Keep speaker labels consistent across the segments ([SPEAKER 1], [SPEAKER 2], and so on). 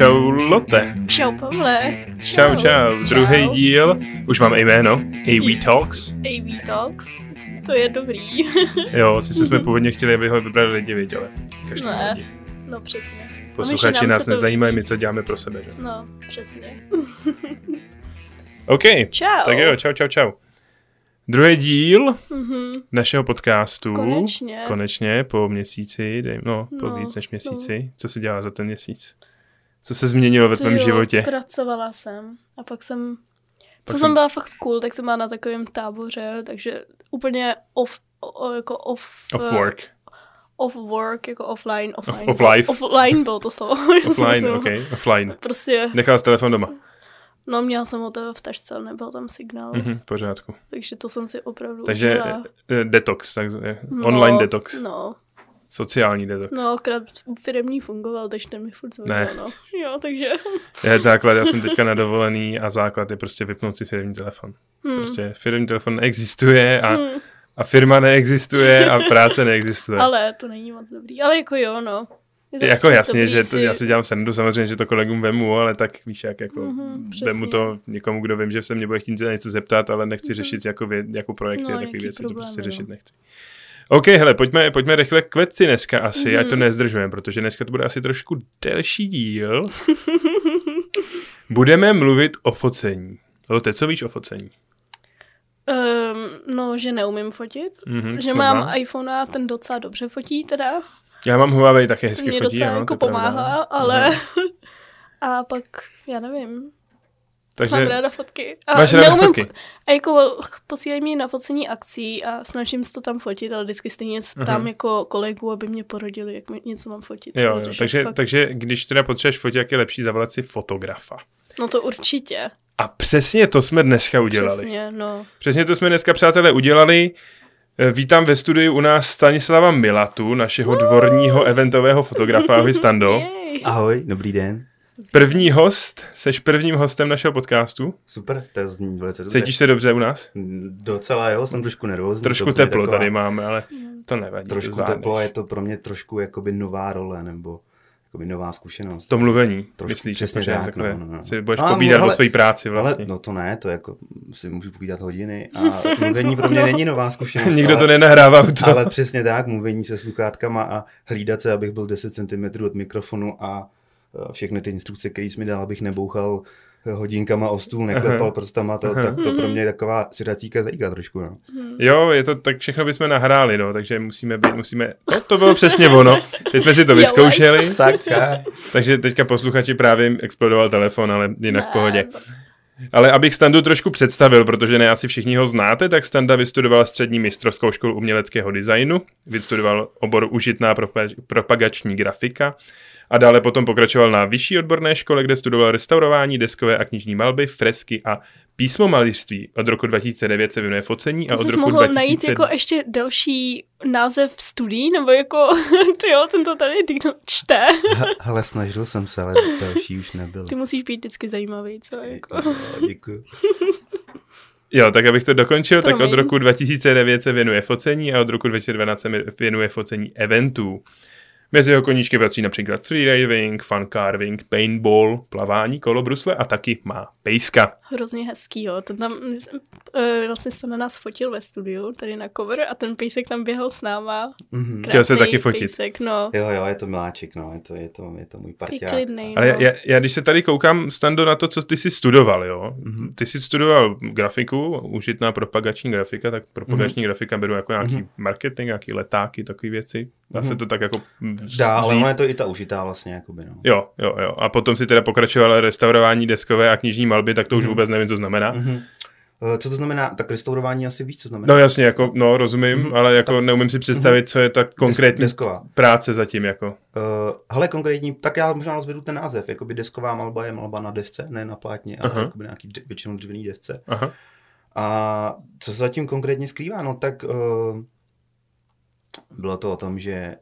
[SPEAKER 1] Čau Lotte.
[SPEAKER 2] Čau Pavle.
[SPEAKER 1] Čau, čau. Druhý díl. Už mám jméno. AV Talks.
[SPEAKER 2] AV Talks. To je dobrý.
[SPEAKER 1] jo, sice jsme původně chtěli, aby ho vybrali lidi, každý
[SPEAKER 2] Ne.
[SPEAKER 1] lidi.
[SPEAKER 2] No přesně.
[SPEAKER 1] Posluchači nás nezajímají, my co děláme pro sebe, že?
[SPEAKER 2] No, přesně.
[SPEAKER 1] OK.
[SPEAKER 2] Čau.
[SPEAKER 1] Tak jo, čau, čau, čau. Druhý díl
[SPEAKER 2] Mhm.
[SPEAKER 1] našeho podcastu.
[SPEAKER 2] Konečně.
[SPEAKER 1] Konečně, po měsíci, dej, no, po
[SPEAKER 2] No,
[SPEAKER 1] víc než měsíci. Co se dělá za ten měsíc? Co se změnilo ve tvém životě?
[SPEAKER 2] Pracovala jsem a pak jsem...
[SPEAKER 1] Pak
[SPEAKER 2] Co
[SPEAKER 1] jsem-
[SPEAKER 2] jsem byla fakt cool, tak jsem byla na takovém táboře, takže úplně off, o, jako off,
[SPEAKER 1] Off
[SPEAKER 2] eh,
[SPEAKER 1] work.
[SPEAKER 2] off work, jako offline, offline.
[SPEAKER 1] off life.
[SPEAKER 2] Offline bylo to slovo.
[SPEAKER 1] Offline, OK, offline.
[SPEAKER 2] Prostě,
[SPEAKER 1] Nechal jsi telefon doma.
[SPEAKER 2] no měla jsem ho to v tašce, ale nebyl tam signál,
[SPEAKER 1] Mhm, v pořádku.
[SPEAKER 2] takže to jsem si opravdu
[SPEAKER 1] Takže
[SPEAKER 2] užila.
[SPEAKER 1] eh, detox, tak, eh,
[SPEAKER 2] No,
[SPEAKER 1] online detox,
[SPEAKER 2] No,
[SPEAKER 1] sociální detox.
[SPEAKER 2] no, akorát firmní fungoval, takže ten mi furt
[SPEAKER 1] Ne.
[SPEAKER 2] no. Jo, takže...
[SPEAKER 1] Je základ, já jsem teďka na dovolený a základ je prostě vypnout si firmní telefon.
[SPEAKER 2] Hmm.
[SPEAKER 1] Prostě firmní telefon neexistuje a,
[SPEAKER 2] Hmm.
[SPEAKER 1] a firma neexistuje a práce neexistuje.
[SPEAKER 2] Ale to není moc dobrý. Ale jako jo, no. Je to
[SPEAKER 1] jako jasně, že to,
[SPEAKER 2] si-
[SPEAKER 1] já si dělám srandu, samozřejmě, že to kolegům vemu, ale tak víš, jak jako
[SPEAKER 2] Mhm, přesně.
[SPEAKER 1] vemu to někomu, kdo vím, že se mě bude chtít na něco zeptat, ale nechci řešit jako, vě, jako projekty
[SPEAKER 2] No,
[SPEAKER 1] a takové
[SPEAKER 2] nějaký
[SPEAKER 1] věci, to
[SPEAKER 2] problémy,
[SPEAKER 1] prostě
[SPEAKER 2] no.
[SPEAKER 1] řešit nechci. OK, hele, pojďme, pojďme rychle k věci dneska asi,
[SPEAKER 2] Mhm.
[SPEAKER 1] ať to nezdržujeme, protože dneska to bude asi trošku delší díl. Budeme mluvit o focení. Lotte, co víš o focení?
[SPEAKER 2] Um, no, že neumím fotit.
[SPEAKER 1] Mhm,
[SPEAKER 2] že mám
[SPEAKER 1] má?
[SPEAKER 2] iPhone a ten docela dobře fotí teda.
[SPEAKER 1] Já mám Huawei taky hezky
[SPEAKER 2] Mě
[SPEAKER 1] fotí,
[SPEAKER 2] docela
[SPEAKER 1] ano,
[SPEAKER 2] jako
[SPEAKER 1] je pravda.
[SPEAKER 2] pomáhá, ale...
[SPEAKER 1] Mhm.
[SPEAKER 2] a pak, já nevím,
[SPEAKER 1] Takže
[SPEAKER 2] mám ráda fotky. A
[SPEAKER 1] máš ráda
[SPEAKER 2] neumím
[SPEAKER 1] fotky?
[SPEAKER 2] fo- A jako posílají mi na focení akcí a snažím se to tam fotit, ale vždycky stejně se ptám
[SPEAKER 1] Mhm.
[SPEAKER 2] jako kolegů, aby mě porodili, jak mi něco mám fotit.
[SPEAKER 1] Jo, jo, takže,
[SPEAKER 2] fakt-
[SPEAKER 1] takže když teda potřebuješ fotit, jak je lepší zavolat si fotografa.
[SPEAKER 2] No to určitě.
[SPEAKER 1] A přesně to jsme dneska udělali.
[SPEAKER 2] Přesně, no.
[SPEAKER 1] Přesně to jsme dneska, přátelé, udělali. Eh, Vítám ve studiu u nás Stanislava Milatu, našeho dvorního eventového fotografa. Ahoj, Stando.
[SPEAKER 3] Ahoj, dobrý den.
[SPEAKER 1] První host, seš prvním hostem našeho podcastu.
[SPEAKER 3] Super, to zní velice dobře.
[SPEAKER 1] Cítíš se dobře u nás?
[SPEAKER 3] Mm, Docela jo, jsem trošku nervózní.
[SPEAKER 1] Trošku
[SPEAKER 3] to
[SPEAKER 1] teplo
[SPEAKER 3] taková-
[SPEAKER 1] tady máme, ale to nevadí. to
[SPEAKER 3] Trošku
[SPEAKER 1] zvládneš.
[SPEAKER 3] teplo a je to pro mě trošku jakoby nová role, nebo jakoby nová zkušenost.
[SPEAKER 1] To mluvení,
[SPEAKER 3] Trošku
[SPEAKER 1] myslíš,
[SPEAKER 3] přesně
[SPEAKER 1] že
[SPEAKER 3] tak,
[SPEAKER 1] takhle
[SPEAKER 3] no, no, no.
[SPEAKER 1] si budeš
[SPEAKER 3] No,
[SPEAKER 1] povídat
[SPEAKER 3] ale-
[SPEAKER 1] o své práci vlastně.
[SPEAKER 3] Ale no to ne, to jako si můžu povídat hodiny a mluvení pro mě není nová zkušenost.
[SPEAKER 1] Nikdo to
[SPEAKER 3] ale,
[SPEAKER 1] nenahrává u toho.
[SPEAKER 3] Ale přesně tak, mluvení se sluchátkama a hlídat se, abych byl 10 cm od mikrofonu a všechny ty instrukce, které jsi mi dal, abych nebouchal hodinkama o stůl, neklepal prstama, to, tak to pro mě je taková siracíka zajíka trošku. No.
[SPEAKER 1] Jo, je to tak všechno bychom nahráli, no, takže musíme být, musíme, to, to bylo přesně ono, teď jsme si to vyzkoušeli,
[SPEAKER 3] Saka.
[SPEAKER 1] takže teďka posluchači právě explodoval telefon, ale jinak v pohodě. Ale abych Standu trošku představil, protože ne asi všichni ho znáte, tak Standa vystudoval střední mistrovskou školu uměleckého designu, vystudoval obor užitná propa- propagační grafika a dále potom pokračoval na vyšší odborné škole, kde studoval restaurování, deskové a knižní malby, fresky a písmomaliství. Od roku 2009 se věnuje focení a
[SPEAKER 2] To
[SPEAKER 1] od
[SPEAKER 2] jsi
[SPEAKER 1] roku
[SPEAKER 2] mohl
[SPEAKER 1] 2000...
[SPEAKER 2] najít jako ještě další název studií, nebo jako, ty jo, ten to tady ty čte.
[SPEAKER 3] Hele, snažil jsem se, ale další už nebyl.
[SPEAKER 2] Ty musíš být vždycky zajímavý, co? Jako.
[SPEAKER 3] Děkuji.
[SPEAKER 1] Jo, tak abych to dokončil, tak od
[SPEAKER 2] Promiň.
[SPEAKER 1] roku 2009 se věnuje focení a od roku 2012 se věnuje focení eventů. Mezi jeho koníčky patří například freediving, fun carving, paintball, plavání, kolobrusle a taky má pejska.
[SPEAKER 2] Hrozně hezký, jo. Ten tam, uh, vlastně jste na nás fotil ve studiu, tady na cover a ten pejsek tam běhal s náma.
[SPEAKER 3] Mhm.
[SPEAKER 1] Chtěl se taky fotit.
[SPEAKER 2] Pejsek, no.
[SPEAKER 3] Jo, jo, je to miláček, no, je to, je to, je to můj parťák.
[SPEAKER 2] klidnej,
[SPEAKER 1] Ale
[SPEAKER 2] no.
[SPEAKER 1] já, já, když se tady koukám, Stando, na to, co ty jsi studoval, jo?
[SPEAKER 3] Mhm.
[SPEAKER 1] Ty jsi studoval grafiku, užitná propagační grafika, tak propagační grafika beru jako nějaký
[SPEAKER 3] Mhm.
[SPEAKER 1] marketing, nějaký letáky, takové věci. Dá se
[SPEAKER 3] Mhm.
[SPEAKER 1] to tak jako
[SPEAKER 3] Dá, ale ono je to i ta užitá vlastně, jakoby, no.
[SPEAKER 1] Jo, jo, jo. A potom si teda pokračoval restaurování deskové a knižní malby, tak to už
[SPEAKER 3] Mhm.
[SPEAKER 1] Vůbec nevím, co znamená.
[SPEAKER 3] Mhm. Eh, Co to znamená? Tak restaurování asi víc, co znamená?
[SPEAKER 1] No jasně, jako, no rozumím,
[SPEAKER 3] Mhm.
[SPEAKER 1] ale jako neumím si představit, co je ta konkrétní
[SPEAKER 3] Desková.
[SPEAKER 1] práce zatím, jako.
[SPEAKER 3] Uh, hele, konkrétní, tak já možná rozvedu ten název. Jakoby desková malba je malba na desce, ne na plátně, ale
[SPEAKER 1] Aha.
[SPEAKER 3] jakoby nějaký dř- většinou dřevěný desce.
[SPEAKER 1] Aha.
[SPEAKER 3] A co se zatím konkrétně skrývá? No tak uh, bylo to o tom, že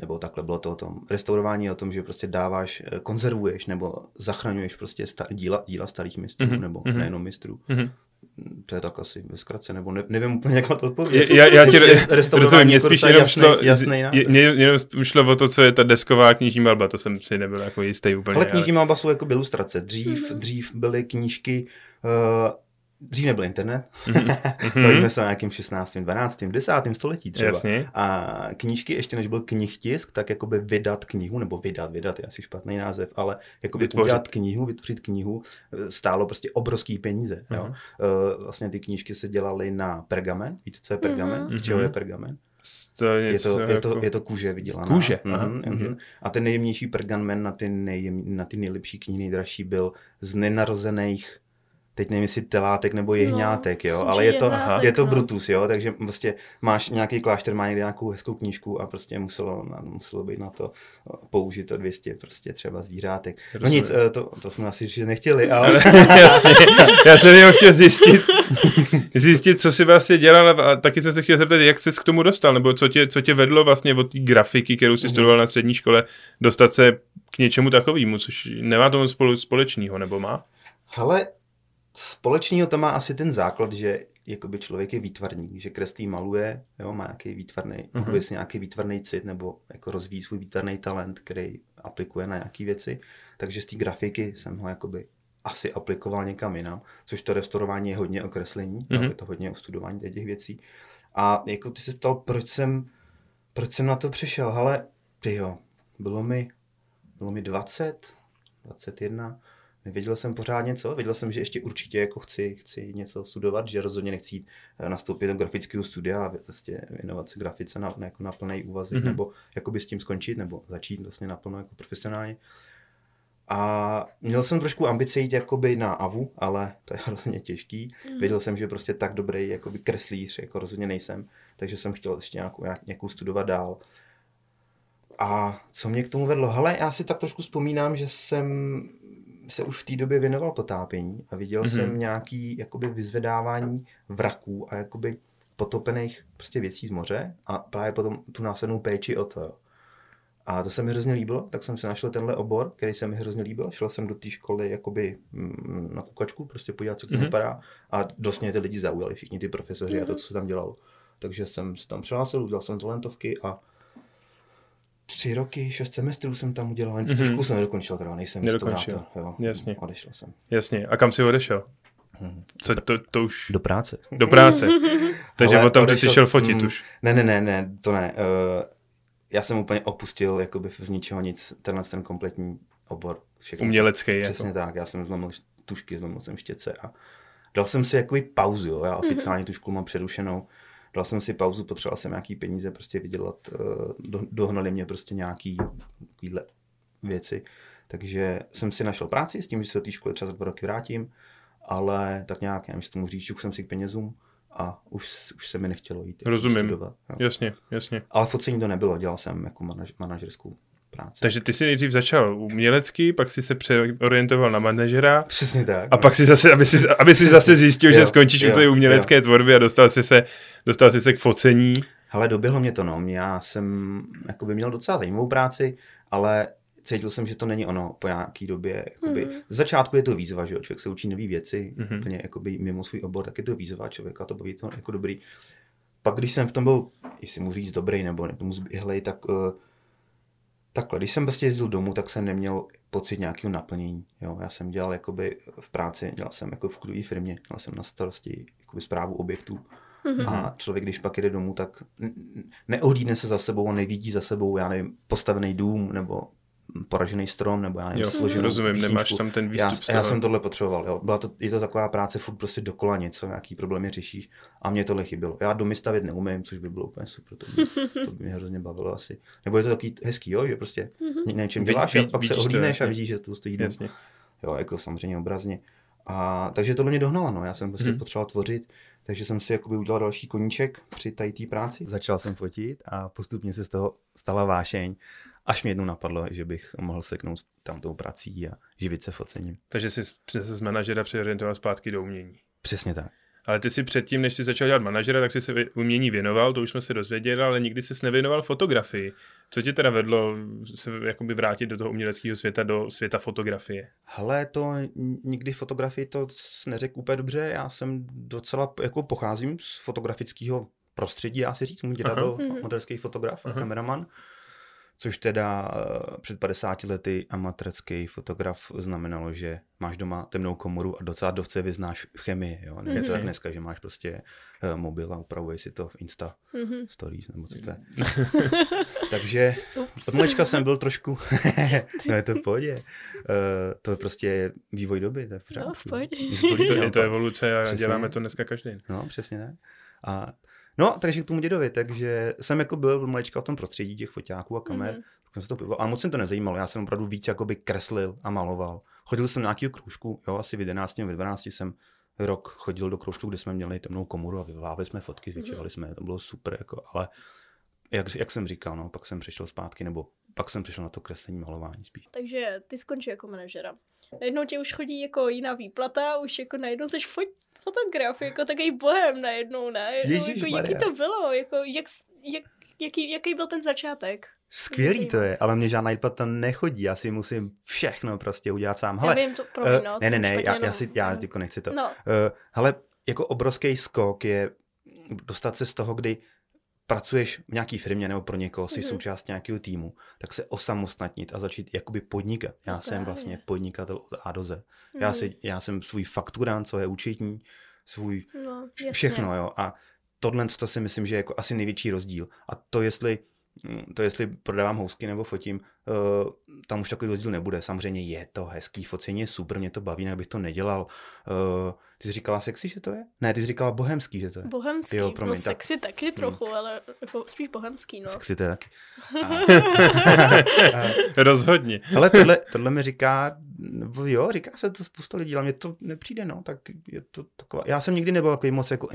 [SPEAKER 3] nebo takhle bylo to o tom. Restaurování je o tom, že prostě dáváš, eh, konzervuješ nebo zachraňuješ prostě star, díla, díla starých mistrů,
[SPEAKER 1] Mhm,
[SPEAKER 3] nebo
[SPEAKER 1] mhm.
[SPEAKER 3] nejenom mistrů.
[SPEAKER 1] Mhm.
[SPEAKER 3] to je tak asi ve zkratce, nebo ne, nevím úplně, jak na to odpovědět.
[SPEAKER 1] Já, já tě
[SPEAKER 3] rozumím,
[SPEAKER 1] mě spíš jenom
[SPEAKER 3] jasný,
[SPEAKER 1] šlo,
[SPEAKER 3] jasný
[SPEAKER 1] mě, jenom šlo o to, co je ta desková knižní malba, to jsem si nebyl jako jistý úplně.
[SPEAKER 3] Ale knižní malba jsou jako ilustrace. Dřív, mm-hmm. dřív byly knížky, uh, dřív nebyl internet, mm-hmm. bavíme se o nějakým 16., 12., 10. století třeba.
[SPEAKER 1] Jasně.
[SPEAKER 3] A knížky, ještě než byl knihtisk, tak jakoby vydat knihu, nebo vydat, vydat je asi špatný název, ale jakoby vytvořit. udělat knihu, vytvořit knihu, stálo prostě obrovský peníze. Mm-hmm. Jo? Uh, vlastně ty knížky se dělaly na pergamen, víte, co je pergamen? Mm-hmm. Z čeho je pergamen?
[SPEAKER 1] To je,
[SPEAKER 3] je, to,
[SPEAKER 1] jako...
[SPEAKER 3] je, to, je to kůže vydělaná.
[SPEAKER 1] Kůže,
[SPEAKER 3] mm-hmm, mm-hmm. A ten nejjemnější pergamen na ty, nejjem, na ty nejlepší knihy, nejdražší byl z nenarozených teď nevím, jestli telátek nebo jehňátek, jo, ale je to, je to Brutus, jo, takže prostě máš nějaký klášter, má někde nějakou hezkou knížku a prostě muselo, muselo být na to použít to 200 prostě třeba zvířátek. No nic, eh, to, to jsme asi že nechtěli, ale...
[SPEAKER 1] Jasně, já jsem jenom chtěl zjistit, zjistit, co si vlastně dělal a taky jsem se chtěl zeptat, jak jsi k tomu dostal, nebo co tě, co tě vedlo vlastně od té grafiky, kterou jsi mm-hmm. studoval na střední škole, dostat se k něčemu takovému, což nemá tomu spolu společného, nebo má?
[SPEAKER 3] Hele, Společného to má asi ten základ, že jakoby člověk je výtvarník, že kreslí, maluje, jo, má nějaký výtvarný, uh-huh. Mhm. nějaký výtvarný cit nebo jako rozvíjí svůj výtvarný talent, který aplikuje na nějaké věci. Takže z té grafiky jsem ho jakoby asi aplikoval někam jinam, což to restaurování je hodně o kreslení, uh-huh. je to hodně o studování těch věcí. A jako ty se ptal, proč jsem, proč jsem na to přišel, ale ty jo, bylo mi, bylo mi 20, 21, Nevěděl jsem pořádně co, věděl jsem, že ještě určitě jako chci, chci něco studovat, že rozhodně nechci jít eh, nastoupit do grafického studia a vlastně věnovat se grafice na, na, jako na plný úvazek, mm-hmm. nebo jakoby s tím skončit, nebo začít vlastně naplno jako profesionálně. A měl jsem trošku ambice jít jakoby na AVU, ale to je hrozně těžký. Mm. Věděl jsem, že prostě tak dobrý jakoby kreslíř, jako rozhodně nejsem, takže jsem chtěl ještě nějakou, nějakou studovat dál. A co mě k tomu vedlo? Hele, já si tak trošku vzpomínám, že jsem se už v té době věnoval potápění a viděl mm-hmm. jsem nějaký jakoby vyzvedávání vraků a jakoby potopených prostě věcí z moře a právě potom tu následnou péči o to. A to se mi hrozně líbilo, tak jsem si našel tenhle obor, který se mi hrozně líbil. Šel jsem do té školy jakoby mm, na kukačku, prostě podívat, co to mm-hmm. vypadá. A dost mě ty lidi zaujali, všichni ty profesoři mm-hmm. a to, co se tam dělalo. Takže jsem se tam přihlásil, udělal jsem talentovky a tři roky, šest semestrů jsem tam udělal, mm-hmm. trošku jsem nedokončil, teda nejsem
[SPEAKER 1] nedokončil.
[SPEAKER 3] Jo.
[SPEAKER 1] Jasně.
[SPEAKER 3] Odešel jsem.
[SPEAKER 1] Jasně. A kam jsi odešel? Hmm. Co to, to už...
[SPEAKER 3] Do práce.
[SPEAKER 1] Do práce. Takže o tom, že jsi šel fotit mm, už.
[SPEAKER 3] Ne, ne, ne, ne, to ne. Uh, já jsem úplně opustil jakoby z ničeho nic, tenhle ten kompletní obor.
[SPEAKER 1] Všechno. Umělecký.
[SPEAKER 3] Jako. Přesně jako. tak, já jsem zlomil tušky, zlomil jsem štěce a dal jsem si jakoby pauzu, jo. já oficiálně mm-hmm. tu školu mám přerušenou dal jsem si pauzu, potřeboval jsem nějaký peníze prostě vydělat, eh, do, dohnali mě prostě nějaký takovýhle věci. Takže jsem si našel práci s tím, že se do té školy třeba za dva roky vrátím, ale tak nějak, já tomu říct, jsem si k penězům a už, už se mi nechtělo jít.
[SPEAKER 1] Jako Rozumím, studovat, jo. jasně, jasně.
[SPEAKER 3] Ale focení to nebylo, dělal jsem jako manaž, manažerskou práci.
[SPEAKER 1] Takže ty jsi nejdřív začal umělecký, pak si se přeorientoval na manažera.
[SPEAKER 3] Přesně tak.
[SPEAKER 1] A no. pak si zase, aby si, aby si zase zjistil, jo, že skončíš jo, u té umělecké jo. tvorby a dostal si, se, dostal si se k focení.
[SPEAKER 3] Ale doběhlo mě to, no. Já jsem jakoby měl docela zajímavou práci, ale cítil jsem, že to není ono po nějaký době. Jakoby, mm. Z začátku je to výzva, že jo? člověk se učí nové věci, mm-hmm. úplně jakoby mimo svůj obor, tak je to výzva člověka, to baví to jako dobrý. Pak když jsem v tom byl, jestli můžu říct dobrý nebo tomu zběhlej, tak uh, Takhle, když jsem prostě jezdil domů, tak jsem neměl pocit nějakého naplnění. Jo? Já jsem dělal jakoby v práci, dělal jsem jako v klidové firmě, měl jsem na starosti jakoby zprávu objektů. Mm-hmm. A člověk, když pak jde domů, tak neohlídne se za sebou a nevidí za sebou, já nevím, postavený dům nebo poražený strom, nebo já nevím, jo,
[SPEAKER 1] složenou rozumím, písničku. nemáš tam ten výstup
[SPEAKER 3] já, já jsem tohle potřeboval, jo. Byla to, je to taková práce, furt prostě dokola něco, nějaký problémy řešíš a mě tohle chybělo. Já domy stavět neumím, což by bylo úplně super, to by, to by mě hrozně bavilo asi. Nebo je to takový hezký, jo, že prostě mm-hmm. něčem děláš a pak se ohlídneš a vidíš, že to stojí. Jasně. Jo, jako samozřejmě obrazně. A, takže tohle mě dohnalo, no. já jsem prostě mm-hmm. potřeboval tvořit, takže jsem si jakoby udělal další koníček při té práci. Začal jsem fotit a postupně se z toho stala vášeň až mě jednou napadlo, že bych mohl seknout tam tou prací a živit se focením.
[SPEAKER 1] Takže jsi se z manažera přeorientoval zpátky do umění.
[SPEAKER 3] Přesně tak.
[SPEAKER 1] Ale ty si předtím, než jsi začal dělat manažera, tak jsi se umění věnoval, to už jsme se dozvěděli, ale nikdy jsi nevěnoval fotografii. Co tě teda vedlo se jakoby vrátit do toho uměleckého světa, do světa fotografie?
[SPEAKER 3] Hele, to nikdy fotografii to neřekl úplně dobře. Já jsem docela, jako pocházím z fotografického prostředí, dá se říct. Můj děda
[SPEAKER 1] Aha.
[SPEAKER 3] byl
[SPEAKER 2] Mhm.
[SPEAKER 3] amatérský fotograf a
[SPEAKER 1] Aha.
[SPEAKER 3] kameraman, což teda eh, před 50 lety amatérský fotograf znamenalo, že máš doma temnou komoru a docela dobře vyznáš v chemii. Jo? Není to
[SPEAKER 1] Mhm.
[SPEAKER 3] tak dneska, že máš prostě eh, mobil a upravuješ si to v Insta
[SPEAKER 2] Mhm.
[SPEAKER 3] stories, nebo co to je. Takže
[SPEAKER 2] Ups.
[SPEAKER 3] od malička jsem byl trošku, no je to v pohodě, uh, to je prostě vývoj doby, to je v pořádku.
[SPEAKER 2] No, v pohodě.
[SPEAKER 3] Mně se to
[SPEAKER 1] je
[SPEAKER 3] no,
[SPEAKER 1] to evoluce a
[SPEAKER 3] Přesně.
[SPEAKER 1] děláme to dneska každý.
[SPEAKER 3] No, přesně tak. A, no, takže k tomu dědovi, takže jsem jako byl malička v tom prostředí těch foťáků a kamer,
[SPEAKER 2] Mhm.
[SPEAKER 3] mm-hmm. jsem se to bavil, a moc jsem to nezajímalo, já jsem opravdu víc jakoby kreslil a maloval. Chodil jsem na nějakého kroužku, jo, asi v 11 nebo v 12 jsem rok chodil do kroužku, kde jsme měli temnou komoru a vyvolávali jsme fotky, zvětšovali jsme, je, to bylo super, jako, ale jak, jak jsem říkal, no, pak jsem přišel zpátky, nebo pak jsem přišel na to kreslení, malování spíš.
[SPEAKER 2] Takže ty skončí jako manažera. Najednou ti už chodí jako jiná výplata, už jako najednou jsi fot, fotograf, jako takový bohem najednou, ne? Jako, jako, jaký to bylo? Jako, jak, jak, jaký, jaký byl ten začátek?
[SPEAKER 3] Skvělý to je, ale mě žádná výplata nechodí, já si musím všechno prostě udělat sám. Hele,
[SPEAKER 2] Já vím, to, promiň,
[SPEAKER 3] eh,
[SPEAKER 2] no,
[SPEAKER 3] ne, ne, ne, já, já, si, já jako nechci to.
[SPEAKER 2] No,
[SPEAKER 3] Uh, hele, jako obrovský skok je dostat se z toho, kdy pracuješ v nějaký firmě nebo pro někoho, jsi
[SPEAKER 2] Mhm.
[SPEAKER 3] součást nějakého týmu, tak se osamostatnit a začít jakoby podnikat. Já
[SPEAKER 2] No
[SPEAKER 3] jsem vlastně podnikatel od A do Z. Já,
[SPEAKER 2] Mhm.
[SPEAKER 3] si, já jsem svůj fakturant, co je účetní, svůj
[SPEAKER 2] no, jasně.
[SPEAKER 3] všechno, jo. A tohle to si myslím, že je jako asi největší rozdíl. A to jestli to jestli prodávám housky nebo fotím, uh, tam už takový rozdíl nebude. Samozřejmě je to hezký, focení je super, mě to baví, jinak bych to nedělal. Uh, ty jsi říkala sexy, že to je? Ne, ty jsi říkala bohemský, že to je.
[SPEAKER 2] Bohemský,
[SPEAKER 3] Jo,
[SPEAKER 2] jo,
[SPEAKER 3] promiň,
[SPEAKER 2] no
[SPEAKER 3] tak-
[SPEAKER 2] sexy taky trochu, ale jako spíš bohemský, no.
[SPEAKER 3] Sexy to je taky.
[SPEAKER 1] Rozhodně.
[SPEAKER 3] Ale tohle, tohle mi říká, nebo jo, říká se to spousta lidí, ale mně to nepřijde, no, tak je to taková, já jsem nikdy nebyl takový moc jako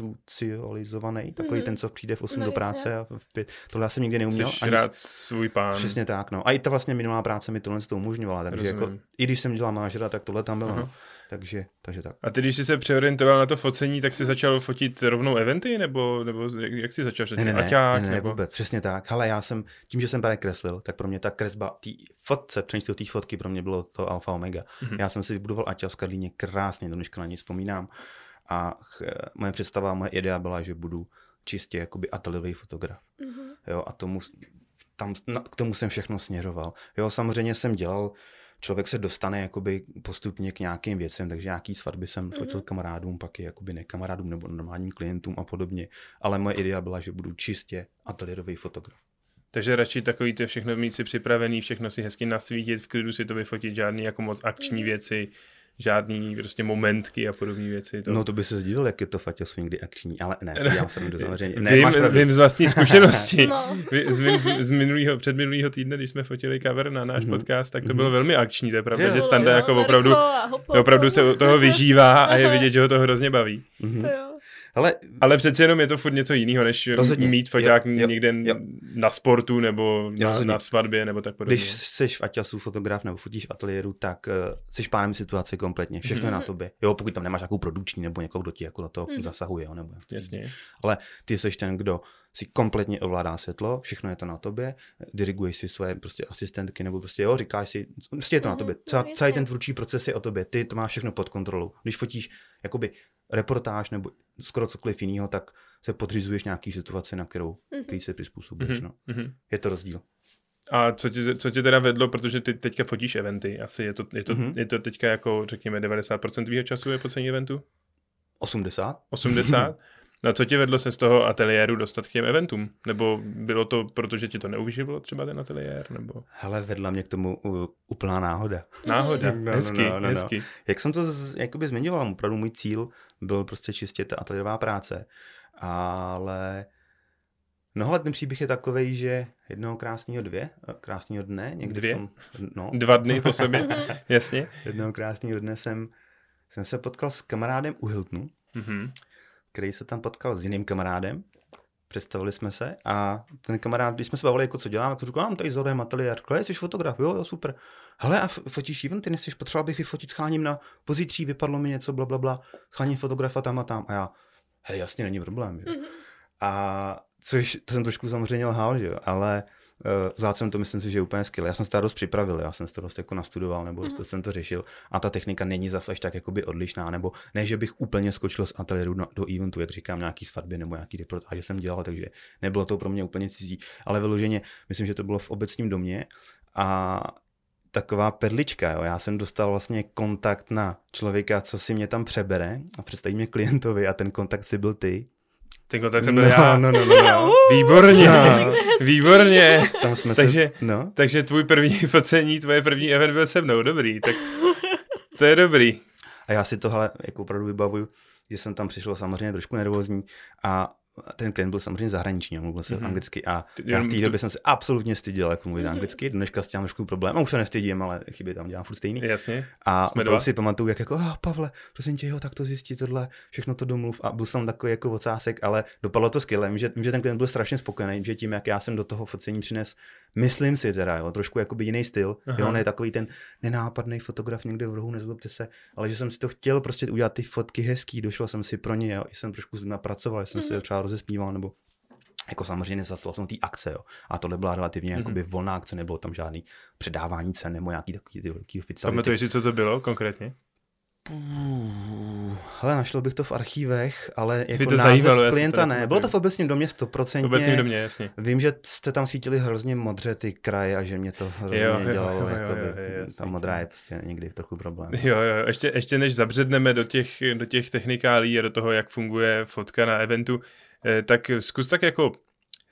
[SPEAKER 3] institucionalizovaný, takový
[SPEAKER 2] Mhm.
[SPEAKER 3] ten, co přijde v 8
[SPEAKER 2] No,
[SPEAKER 3] do práce a v 5, tohle já jsem nikdy neuměl.
[SPEAKER 1] Jsi
[SPEAKER 3] ani
[SPEAKER 1] rád svůj pán.
[SPEAKER 3] Přesně tak, no. A i ta vlastně minulá práce mi tohle to umožňovala, takže jako, i když jsem dělal manažera, tak tohle tam bylo, no. takže, takže tak.
[SPEAKER 1] A ty, když jsi se přeorientoval na to focení, tak jsi začal fotit rovnou eventy, nebo, nebo jak, jak jsi začal?
[SPEAKER 3] Ne, ne, ne,
[SPEAKER 1] Aťák,
[SPEAKER 3] ne, ne,
[SPEAKER 1] nebo...
[SPEAKER 3] vůbec, přesně tak. Hele, já jsem, tím, že jsem právě kreslil, tak pro mě ta kresba, té fotce, přeníst té fotky, pro mě bylo to alfa omega.
[SPEAKER 1] Mhm.
[SPEAKER 3] Já jsem si vybudoval Aťa v Karlíně krásně, do dneška na ní vzpomínám. A ch, moje představa, moje idea byla, že budu čistě jakoby ateliérový fotograf.
[SPEAKER 2] Mhm.
[SPEAKER 3] Jo, a tomu, tam, na, k tomu jsem všechno směřoval. Jo, samozřejmě jsem dělal, člověk se dostane jakoby postupně k nějakým věcem, takže nějaký svatby jsem fotil
[SPEAKER 2] Mhm.
[SPEAKER 3] kamarádům, pak i jakoby nekamarádům nebo normálním klientům a podobně. Ale moje idea byla, že budu čistě ateliérový fotograf.
[SPEAKER 1] Takže radši takový ty všechno mít si připravený, všechno si hezky nasvítit, v klidu si to vyfotit, žádný jako moc akční
[SPEAKER 2] Mhm.
[SPEAKER 1] věci, žádný prostě momentky a podobné věci. To...
[SPEAKER 3] No to by se zdivil, jak je to Fatě někdy akční, ale ne, dělám se do samozřejmě. Ne,
[SPEAKER 1] vím,
[SPEAKER 3] máš pravdu.
[SPEAKER 1] vím z vlastní zkušenosti.
[SPEAKER 2] No.
[SPEAKER 1] Z, z, z minulýho, předminulýho týdne, když jsme fotili cover na náš
[SPEAKER 3] Mhm.
[SPEAKER 1] podcast, tak to
[SPEAKER 3] Mhm.
[SPEAKER 1] bylo velmi akční, to je pravda,
[SPEAKER 3] Jo,
[SPEAKER 1] že Standa
[SPEAKER 3] jo,
[SPEAKER 1] jako opravdu, opravdu se toho vyžívá a je vidět, že ho to hrozně baví.
[SPEAKER 3] Mhm.
[SPEAKER 2] To jo.
[SPEAKER 3] Ale
[SPEAKER 1] Ale přeci jenom je to furt něco jiného, než
[SPEAKER 3] Rozhodně.
[SPEAKER 1] mít foťák
[SPEAKER 3] Jo, jo,
[SPEAKER 1] někde
[SPEAKER 3] jo.
[SPEAKER 1] na sportu nebo na,
[SPEAKER 3] Rozhodně.
[SPEAKER 1] na svatbě nebo tak podobně.
[SPEAKER 3] Když jsi v Aťasu fotograf nebo fotíš v ateliéru, tak uh, jsi pánem situace kompletně. Všechno je na
[SPEAKER 2] Mhm.
[SPEAKER 3] tobě. Jo, pokud tam nemáš nějakou produkční nebo někoho, kdo ti jako do toho
[SPEAKER 2] Mhm.
[SPEAKER 3] zasahuje. Jo, nebo
[SPEAKER 1] Jasně.
[SPEAKER 3] Ale ty jsi ten, kdo si kompletně ovládá světlo, všechno je to na tobě, diriguješ si svoje prostě asistentky, nebo prostě jo, říkáš si, prostě je to na
[SPEAKER 2] Mhm,
[SPEAKER 3] tobě.
[SPEAKER 2] no,
[SPEAKER 3] Celá,
[SPEAKER 2] jasně.
[SPEAKER 3] celý ten tvůrčí proces je o tobě, ty to máš všechno pod kontrolou. Když fotíš jakoby reportáž nebo skoro cokoliv jiného, tak se podřizuješ nějaký situaci, na kterou
[SPEAKER 2] Mhm.
[SPEAKER 3] který se přizpůsobíš.
[SPEAKER 1] Mhm,
[SPEAKER 3] No.
[SPEAKER 1] mhm.
[SPEAKER 3] Je to rozdíl.
[SPEAKER 1] A co tě, co tě teda vedlo, protože ty teďka fotíš eventy, asi je to, je to,
[SPEAKER 3] Mhm.
[SPEAKER 1] je to teďka jako, řekněme, 90% tvýho času je focení eventu?
[SPEAKER 3] 80?
[SPEAKER 1] 80? No a co tě vedlo se z toho ateliéru dostat k těm eventům? Nebo bylo to, protože ti to neuživilo třeba ten ateliér? Nebo
[SPEAKER 3] Hele, vedla mě k tomu úplná náhoda.
[SPEAKER 1] náhoda?
[SPEAKER 3] No, no,
[SPEAKER 1] hezky,
[SPEAKER 3] no, no, no.
[SPEAKER 1] hezky.
[SPEAKER 3] Jak jsem to z, jakoby zmiňoval, opravdu můj cíl byl prostě čistě ta ateliérová práce, ale no ale ten příběh je takový, že jednoho krásného dvě, eh, krásného dne, někdy
[SPEAKER 1] Dvě?
[SPEAKER 3] tom, no,
[SPEAKER 1] Dva dny po sobě, jasně.
[SPEAKER 3] jednoho krásného dne jsem, jsem se potkal s kamarádem u Hiltonu,
[SPEAKER 1] Mhm.
[SPEAKER 3] Který se tam potkal s jiným kamarádem, představili jsme se a ten kamarád, když jsme se bavili, jako co dělám, tak říkal, mám tady Zorem ateliér, Kle, jsi fotograf, jo, jo, super. Hele, a fotíš ty nechceš, potřeboval bych vyfotit scháním na pozítří, vypadlo mi něco, bla, bla, bla, scháním fotografa tam a tam. A já, hej, jasně, není problém, že?
[SPEAKER 2] Mhm.
[SPEAKER 3] A což to jsem trošku samozřejmě lhal, že jo, ale zvládl jsem to, myslím si, že úplně skill. Já jsem se to dost připravil, já jsem se to dost jako nastudoval, nebo mm-hmm. jsem to řešil a ta technika není zase až tak jakoby odlišná, nebo ne, že bych úplně skočil z ateliéru do, do eventu, jak říkám, nějaký svatby nebo nějaký reportáže jsem dělal, takže nebylo to pro mě úplně cizí, ale vyloženě, myslím, že to bylo v obecním domě a taková perlička. Jo. Já jsem dostal vlastně kontakt na člověka, co si mě tam přebere a představí mě klientovi a ten kontakt si byl ty.
[SPEAKER 1] Ten kontakt jsem byl
[SPEAKER 3] no,
[SPEAKER 1] já.
[SPEAKER 3] No, no, no, no.
[SPEAKER 1] Výborně,
[SPEAKER 3] No.
[SPEAKER 1] výborně.
[SPEAKER 3] Tam jsme
[SPEAKER 1] Takže-
[SPEAKER 3] se... No.
[SPEAKER 1] Takže tvůj první focení, tvoje první event byl se mnou, dobrý, tak to je dobrý.
[SPEAKER 3] A já si tohle jako opravdu vybavuju, že jsem tam přišel samozřejmě trošku nervózní a ten klient byl samozřejmě zahraniční, a mluvil se
[SPEAKER 1] Mhm.
[SPEAKER 3] mm-hmm. anglicky a já v té době jsem se absolutně styděl, jak mluvit anglicky, dneška s tím trošku problém, a už se nestydím, ale chyby tam dělám furt stejný.
[SPEAKER 1] Jasně.
[SPEAKER 3] A
[SPEAKER 1] dva.
[SPEAKER 3] si pamatuju, jak jako, oh, Pavle, prosím tě, jo, tak to zjistí, tohle, všechno to domluv. A byl jsem takový jako ocásek, ale dopadlo to skvěle. Vím, že, vím, že ten klient byl strašně spokojený, že tím, jak já jsem do toho focení přines, myslím si teda, jo, trošku jakoby jiný styl.
[SPEAKER 1] Aha.
[SPEAKER 3] Jo, ne takový ten nenápadný fotograf někde v rohu, nezlobte se, ale že jsem si to chtěl prostě udělat ty fotky hezký, došel jsem si pro ně, jo, i jsem trošku s pracoval, jsem si je třeba rozespíval, nebo jako samozřejmě nezaslal jsem té akce, jo. A tohle byla relativně
[SPEAKER 1] Mhm.
[SPEAKER 3] jakoby volná akce, nebylo tam žádný předávání cen nebo nějaký takový ty velký oficiality.
[SPEAKER 1] Pamatuješ si, co to bylo konkrétně?
[SPEAKER 3] Hele, našel bych to v archívech, ale jako
[SPEAKER 1] to
[SPEAKER 3] název
[SPEAKER 1] zajímalo, to
[SPEAKER 3] klienta ne. Bylo to v obecním domě
[SPEAKER 1] V
[SPEAKER 3] 100%.
[SPEAKER 1] obecním domě, jasně.
[SPEAKER 3] Vím, že jste tam svítili hrozně modře ty kraje a že mě to hrozně
[SPEAKER 1] Jo, jo,
[SPEAKER 3] dělalo,
[SPEAKER 1] jo, jo,
[SPEAKER 3] jakoby,
[SPEAKER 1] jo, jo,
[SPEAKER 3] ta
[SPEAKER 1] jasně.
[SPEAKER 3] modrá je prostě někdy trochu problém.
[SPEAKER 1] Jo, jo, ještě, ještě než zabředneme do těch, do těch technikálí a do toho, jak funguje fotka na eventu, tak zkus tak jako,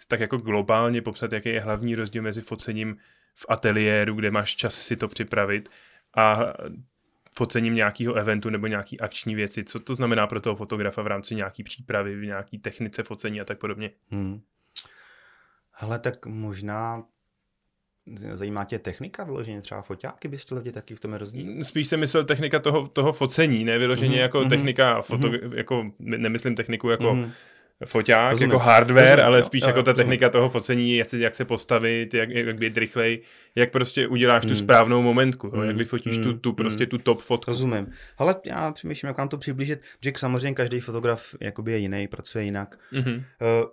[SPEAKER 1] tak jako globálně popsat, jaký je hlavní rozdíl mezi focením v ateliéru, kde máš čas si to připravit a focením nějakého eventu nebo nějaký akční věci. Co to znamená pro toho fotografa v rámci nějaký přípravy, v nějaký technice focení a tak podobně?
[SPEAKER 3] Hmm. Hele, tak možná zajímá tě technika vyloženě třeba foťáky, bys chtěl vidět taky v tom rozdíl?
[SPEAKER 1] Spíš jsem myslel technika toho, toho focení, ne vyloženě
[SPEAKER 3] Mhm,
[SPEAKER 1] jako
[SPEAKER 3] mhm,
[SPEAKER 1] technika, foto, jako, ne- nemyslím techniku jako
[SPEAKER 3] Mhm.
[SPEAKER 1] Foťák,
[SPEAKER 3] Rozumím.
[SPEAKER 1] jako hardware,
[SPEAKER 3] Rozumím,
[SPEAKER 1] ale
[SPEAKER 3] jo,
[SPEAKER 1] spíš
[SPEAKER 3] jo,
[SPEAKER 1] jako ta
[SPEAKER 3] rozumím.
[SPEAKER 1] technika toho focení, jak se, jak se postavit, jak, jak být rychlej, jak prostě uděláš tu
[SPEAKER 3] Hmm.
[SPEAKER 1] správnou momentku, jo, jak
[SPEAKER 3] Hmm,
[SPEAKER 1] vyfotíš tu,
[SPEAKER 3] hmm,
[SPEAKER 1] tu prostě
[SPEAKER 3] hmm.
[SPEAKER 1] tu top fotku.
[SPEAKER 3] Rozumím. Ale já přemýšlím, jak vám to přiblížit, že samozřejmě každý fotograf jakoby je jiný, pracuje jinak.
[SPEAKER 1] Mhm.
[SPEAKER 3] Uh,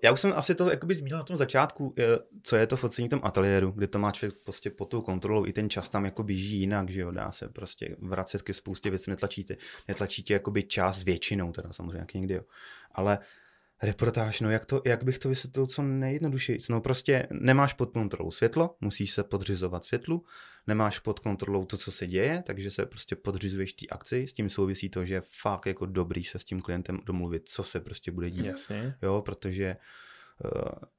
[SPEAKER 3] já už jsem asi to jakoby zmínil na tom začátku, uh, co je to focení v tom ateliéru, kde to má člověk prostě pod tou kontrolou, i ten čas tam jako běží jinak, že jo, dá se prostě vracet ke spoustě věcí, netlačíte, netlačíte jakoby čas většinou, teda samozřejmě jak někdy, jo. Ale reportáž, no jak, to, jak bych to vysvětlil co nejjednodušeji? No prostě nemáš pod kontrolou světlo, musíš se podřizovat světlu, nemáš pod kontrolou to, co se děje, takže se prostě podřizuješ té akci, s tím souvisí to, že je fakt jako dobrý se s tím klientem domluvit, co se prostě bude dít
[SPEAKER 1] Jasně.
[SPEAKER 3] jo, protože uh,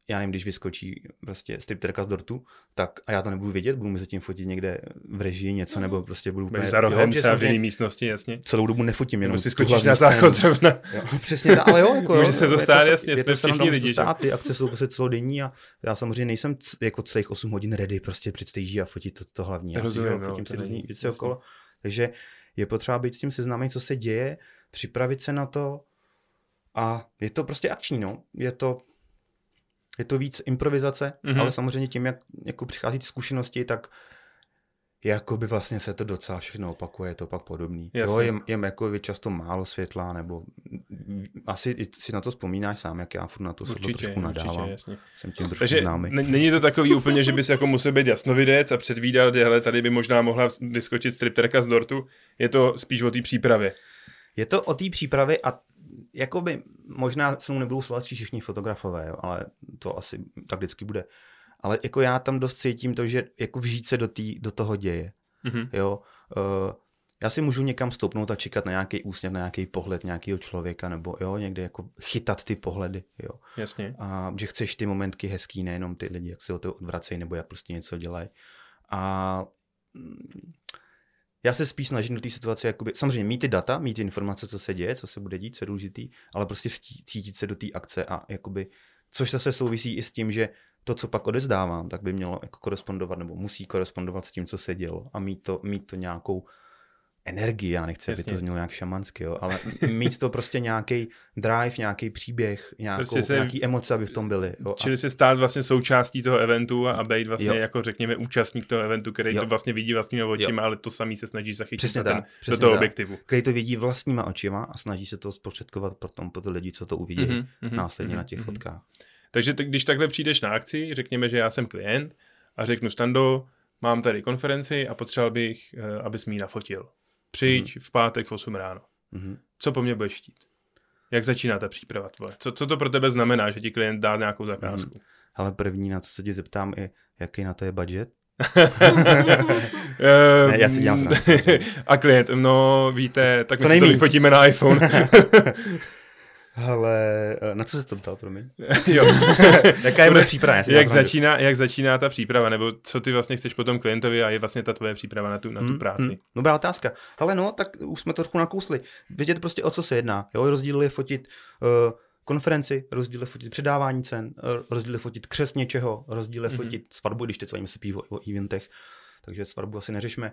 [SPEAKER 3] já nevím, když vyskočí prostě stripterka z dortu, tak a já to nebudu vědět, budu mezi tím fotit někde v režii něco, nebo prostě budu
[SPEAKER 1] Budeš za rohem
[SPEAKER 3] že
[SPEAKER 1] třeba v jiné místnosti, jasně.
[SPEAKER 3] celou dobu nefotím, jenom
[SPEAKER 1] Nebo si skočíš na záchod zrovna.
[SPEAKER 3] Jo, přesně, tak, ale jo, jako,
[SPEAKER 1] Může
[SPEAKER 3] jo,
[SPEAKER 1] se to stát,
[SPEAKER 3] je
[SPEAKER 1] jasně,
[SPEAKER 3] je to
[SPEAKER 1] všichni
[SPEAKER 3] to
[SPEAKER 1] lidi, že?
[SPEAKER 3] stát, ty akce jsou prostě celodenní a já samozřejmě nejsem c- jako celých 8 hodin ready prostě před stage a fotit to, to hlavní. Já si, jo,
[SPEAKER 1] jo,
[SPEAKER 3] fotím
[SPEAKER 1] to
[SPEAKER 3] si různý věci okolo. Takže je potřeba být s tím seznámit, co se děje, připravit se na to a je to prostě akční, no. Je to, je to víc improvizace,
[SPEAKER 1] Mhm.
[SPEAKER 3] mm-hmm. ale samozřejmě tím, jak jako přichází ty zkušenosti, tak jakoby vlastně se to docela všechno opakuje, je to pak podobný. Jo,
[SPEAKER 1] Jasně.
[SPEAKER 3] je, je jako často málo světla, nebo asi si na to vzpomínáš sám, jak já furt na to světlo
[SPEAKER 1] Určitě,
[SPEAKER 3] trošku
[SPEAKER 1] určitě,
[SPEAKER 3] nadávám.
[SPEAKER 1] jasně.
[SPEAKER 3] Jsem tím trošku
[SPEAKER 1] Takže
[SPEAKER 3] známý.
[SPEAKER 1] n- není to takový úplně, že bys jako musel být jasnovidec a předvídat, že hele, tady by možná mohla vyskočit stripterka z dortu. Je to spíš o té přípravě.
[SPEAKER 3] Je to o té přípravě a jakoby možná se mnou nebudou souhlasit všichni fotografové, jo, ale to asi tak vždycky bude. Ale jako já tam dost cítím to, že jako vžít se do, tý, do toho děje.
[SPEAKER 1] Mhm.
[SPEAKER 3] Jo. Uh, já si můžu někam stoupnout a čekat na nějaký úsměv, na nějaký pohled nějakého člověka, nebo jo, někde jako chytat ty pohledy, jo.
[SPEAKER 1] Jasně.
[SPEAKER 3] A že chceš ty momentky hezký, nejenom ty lidi, jak se o to odvracejí, nebo jak prostě něco dělají. A mm, já se spíš snažím do té situace, jakoby, samozřejmě mít ty data, mít ty informace, co se děje, co se bude dít, co je důležitý, ale prostě cítit se do té akce a jakoby, což zase souvisí i s tím, že to, co pak odezdávám, tak by mělo jako korespondovat, nebo musí korespondovat s tím, co se dělo a mít to, mít to nějakou energii, já nechci, aby to znělo nějak šamansky, jo, ale mít to prostě nějaký drive, nějaký příběh, nějakou,
[SPEAKER 1] Prostě se-
[SPEAKER 3] nějaký emoce, aby v tom byly. Jo, a
[SPEAKER 1] Čili se stát vlastně součástí toho eventu a, a být vlastně
[SPEAKER 3] Jo.
[SPEAKER 1] jako řekněme účastník toho eventu, který
[SPEAKER 3] Jo.
[SPEAKER 1] to vlastně vidí vlastními očima, ale to samý se snaží zachytit
[SPEAKER 3] Přesně
[SPEAKER 1] ten,
[SPEAKER 3] tak,
[SPEAKER 1] do
[SPEAKER 3] přesně
[SPEAKER 1] toho
[SPEAKER 3] tak.
[SPEAKER 1] objektivu.
[SPEAKER 3] který to vidí vlastníma očima a snaží se to zprostředkovat potom po ty lidi, co to uvidí
[SPEAKER 1] Mhm,
[SPEAKER 3] mm-hmm,
[SPEAKER 1] mhm,
[SPEAKER 3] následně
[SPEAKER 1] mhm,
[SPEAKER 3] na těch
[SPEAKER 1] mhm.
[SPEAKER 3] fotkách.
[SPEAKER 1] Takže t- když takhle přijdeš na akci, řekněme, že já jsem klient a řeknu Stando, mám tady konferenci a potřeboval bych, eh, abys mi ji nafotil. Přijď v pátek v 8 ráno.
[SPEAKER 3] Mhm.
[SPEAKER 1] Co po mně budeš chtít? Jak začíná ta příprava tvoje? Co, co to pro tebe znamená, že ti klient dá nějakou zakázku?
[SPEAKER 3] Ale první, na co se tě zeptám, je, jaký na to je budget? Ne, já si dělám srandu.
[SPEAKER 1] A klient, no víte, tak
[SPEAKER 3] Co
[SPEAKER 1] my si to vyfotíme na iPhone.
[SPEAKER 3] Ale eh, na co jsi to ptal, promiň?
[SPEAKER 1] jo.
[SPEAKER 3] Jaká je moje příprava?
[SPEAKER 1] Jak, začíná, jak začíná ta příprava, nebo co ty vlastně chceš potom klientovi a je vlastně ta tvoje příprava na tu, na tu
[SPEAKER 3] Hmm,
[SPEAKER 1] práci.
[SPEAKER 3] hmm, Dobrá otázka. Ale no, tak už jsme to trochu nakousli. Vědět prostě, o co se jedná. Jo, rozdíl je fotit uh, konferenci, rozdíl je fotit předávání cen, uh, rozdíl je fotit křest něčeho, rozdíl je
[SPEAKER 1] Mhm.
[SPEAKER 3] fotit svatbu, když teď se pívo o eventech. Takže svatbu asi neřešme.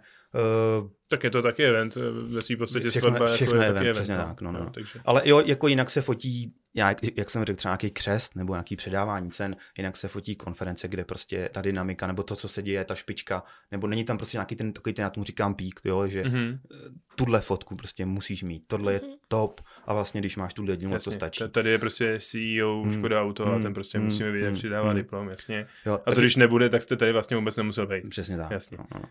[SPEAKER 3] Uh,
[SPEAKER 1] Tak je to taky event, eh, ve svým podstatě
[SPEAKER 3] Všechno-
[SPEAKER 1] svatba jako je
[SPEAKER 3] je
[SPEAKER 1] taky
[SPEAKER 3] event, přesně tak, no, no.
[SPEAKER 1] takže.
[SPEAKER 3] ale jo, jako jinak se fotí, já, jak, jsem řekl, třeba nějaký křest nebo nějaký předávání cen, jinak se fotí konference, kde prostě ta dynamika nebo to, co se děje, ta špička, nebo není tam prostě nějaký ten, takový ten, já tomu říkám pík, jo, že
[SPEAKER 1] Mhm,
[SPEAKER 3] tuhle fotku prostě musíš mít, tohle je
[SPEAKER 2] Mhm.
[SPEAKER 3] top a vlastně když máš tuhle jedinu, to stačí.
[SPEAKER 1] Ta- Tady je prostě CEO
[SPEAKER 3] Hmm,
[SPEAKER 1] Škoda Auto a
[SPEAKER 3] hmm,
[SPEAKER 1] ten prostě
[SPEAKER 3] hmm,
[SPEAKER 1] musíme vidět,
[SPEAKER 3] hmm,
[SPEAKER 1] přidává
[SPEAKER 3] hmm.
[SPEAKER 1] diplom, jasně.
[SPEAKER 3] Jo,
[SPEAKER 1] A to když nebude, tak jste tady vlastně vůbec nemusel být.
[SPEAKER 3] Přesně tak.
[SPEAKER 1] Jasně.
[SPEAKER 3] No, no.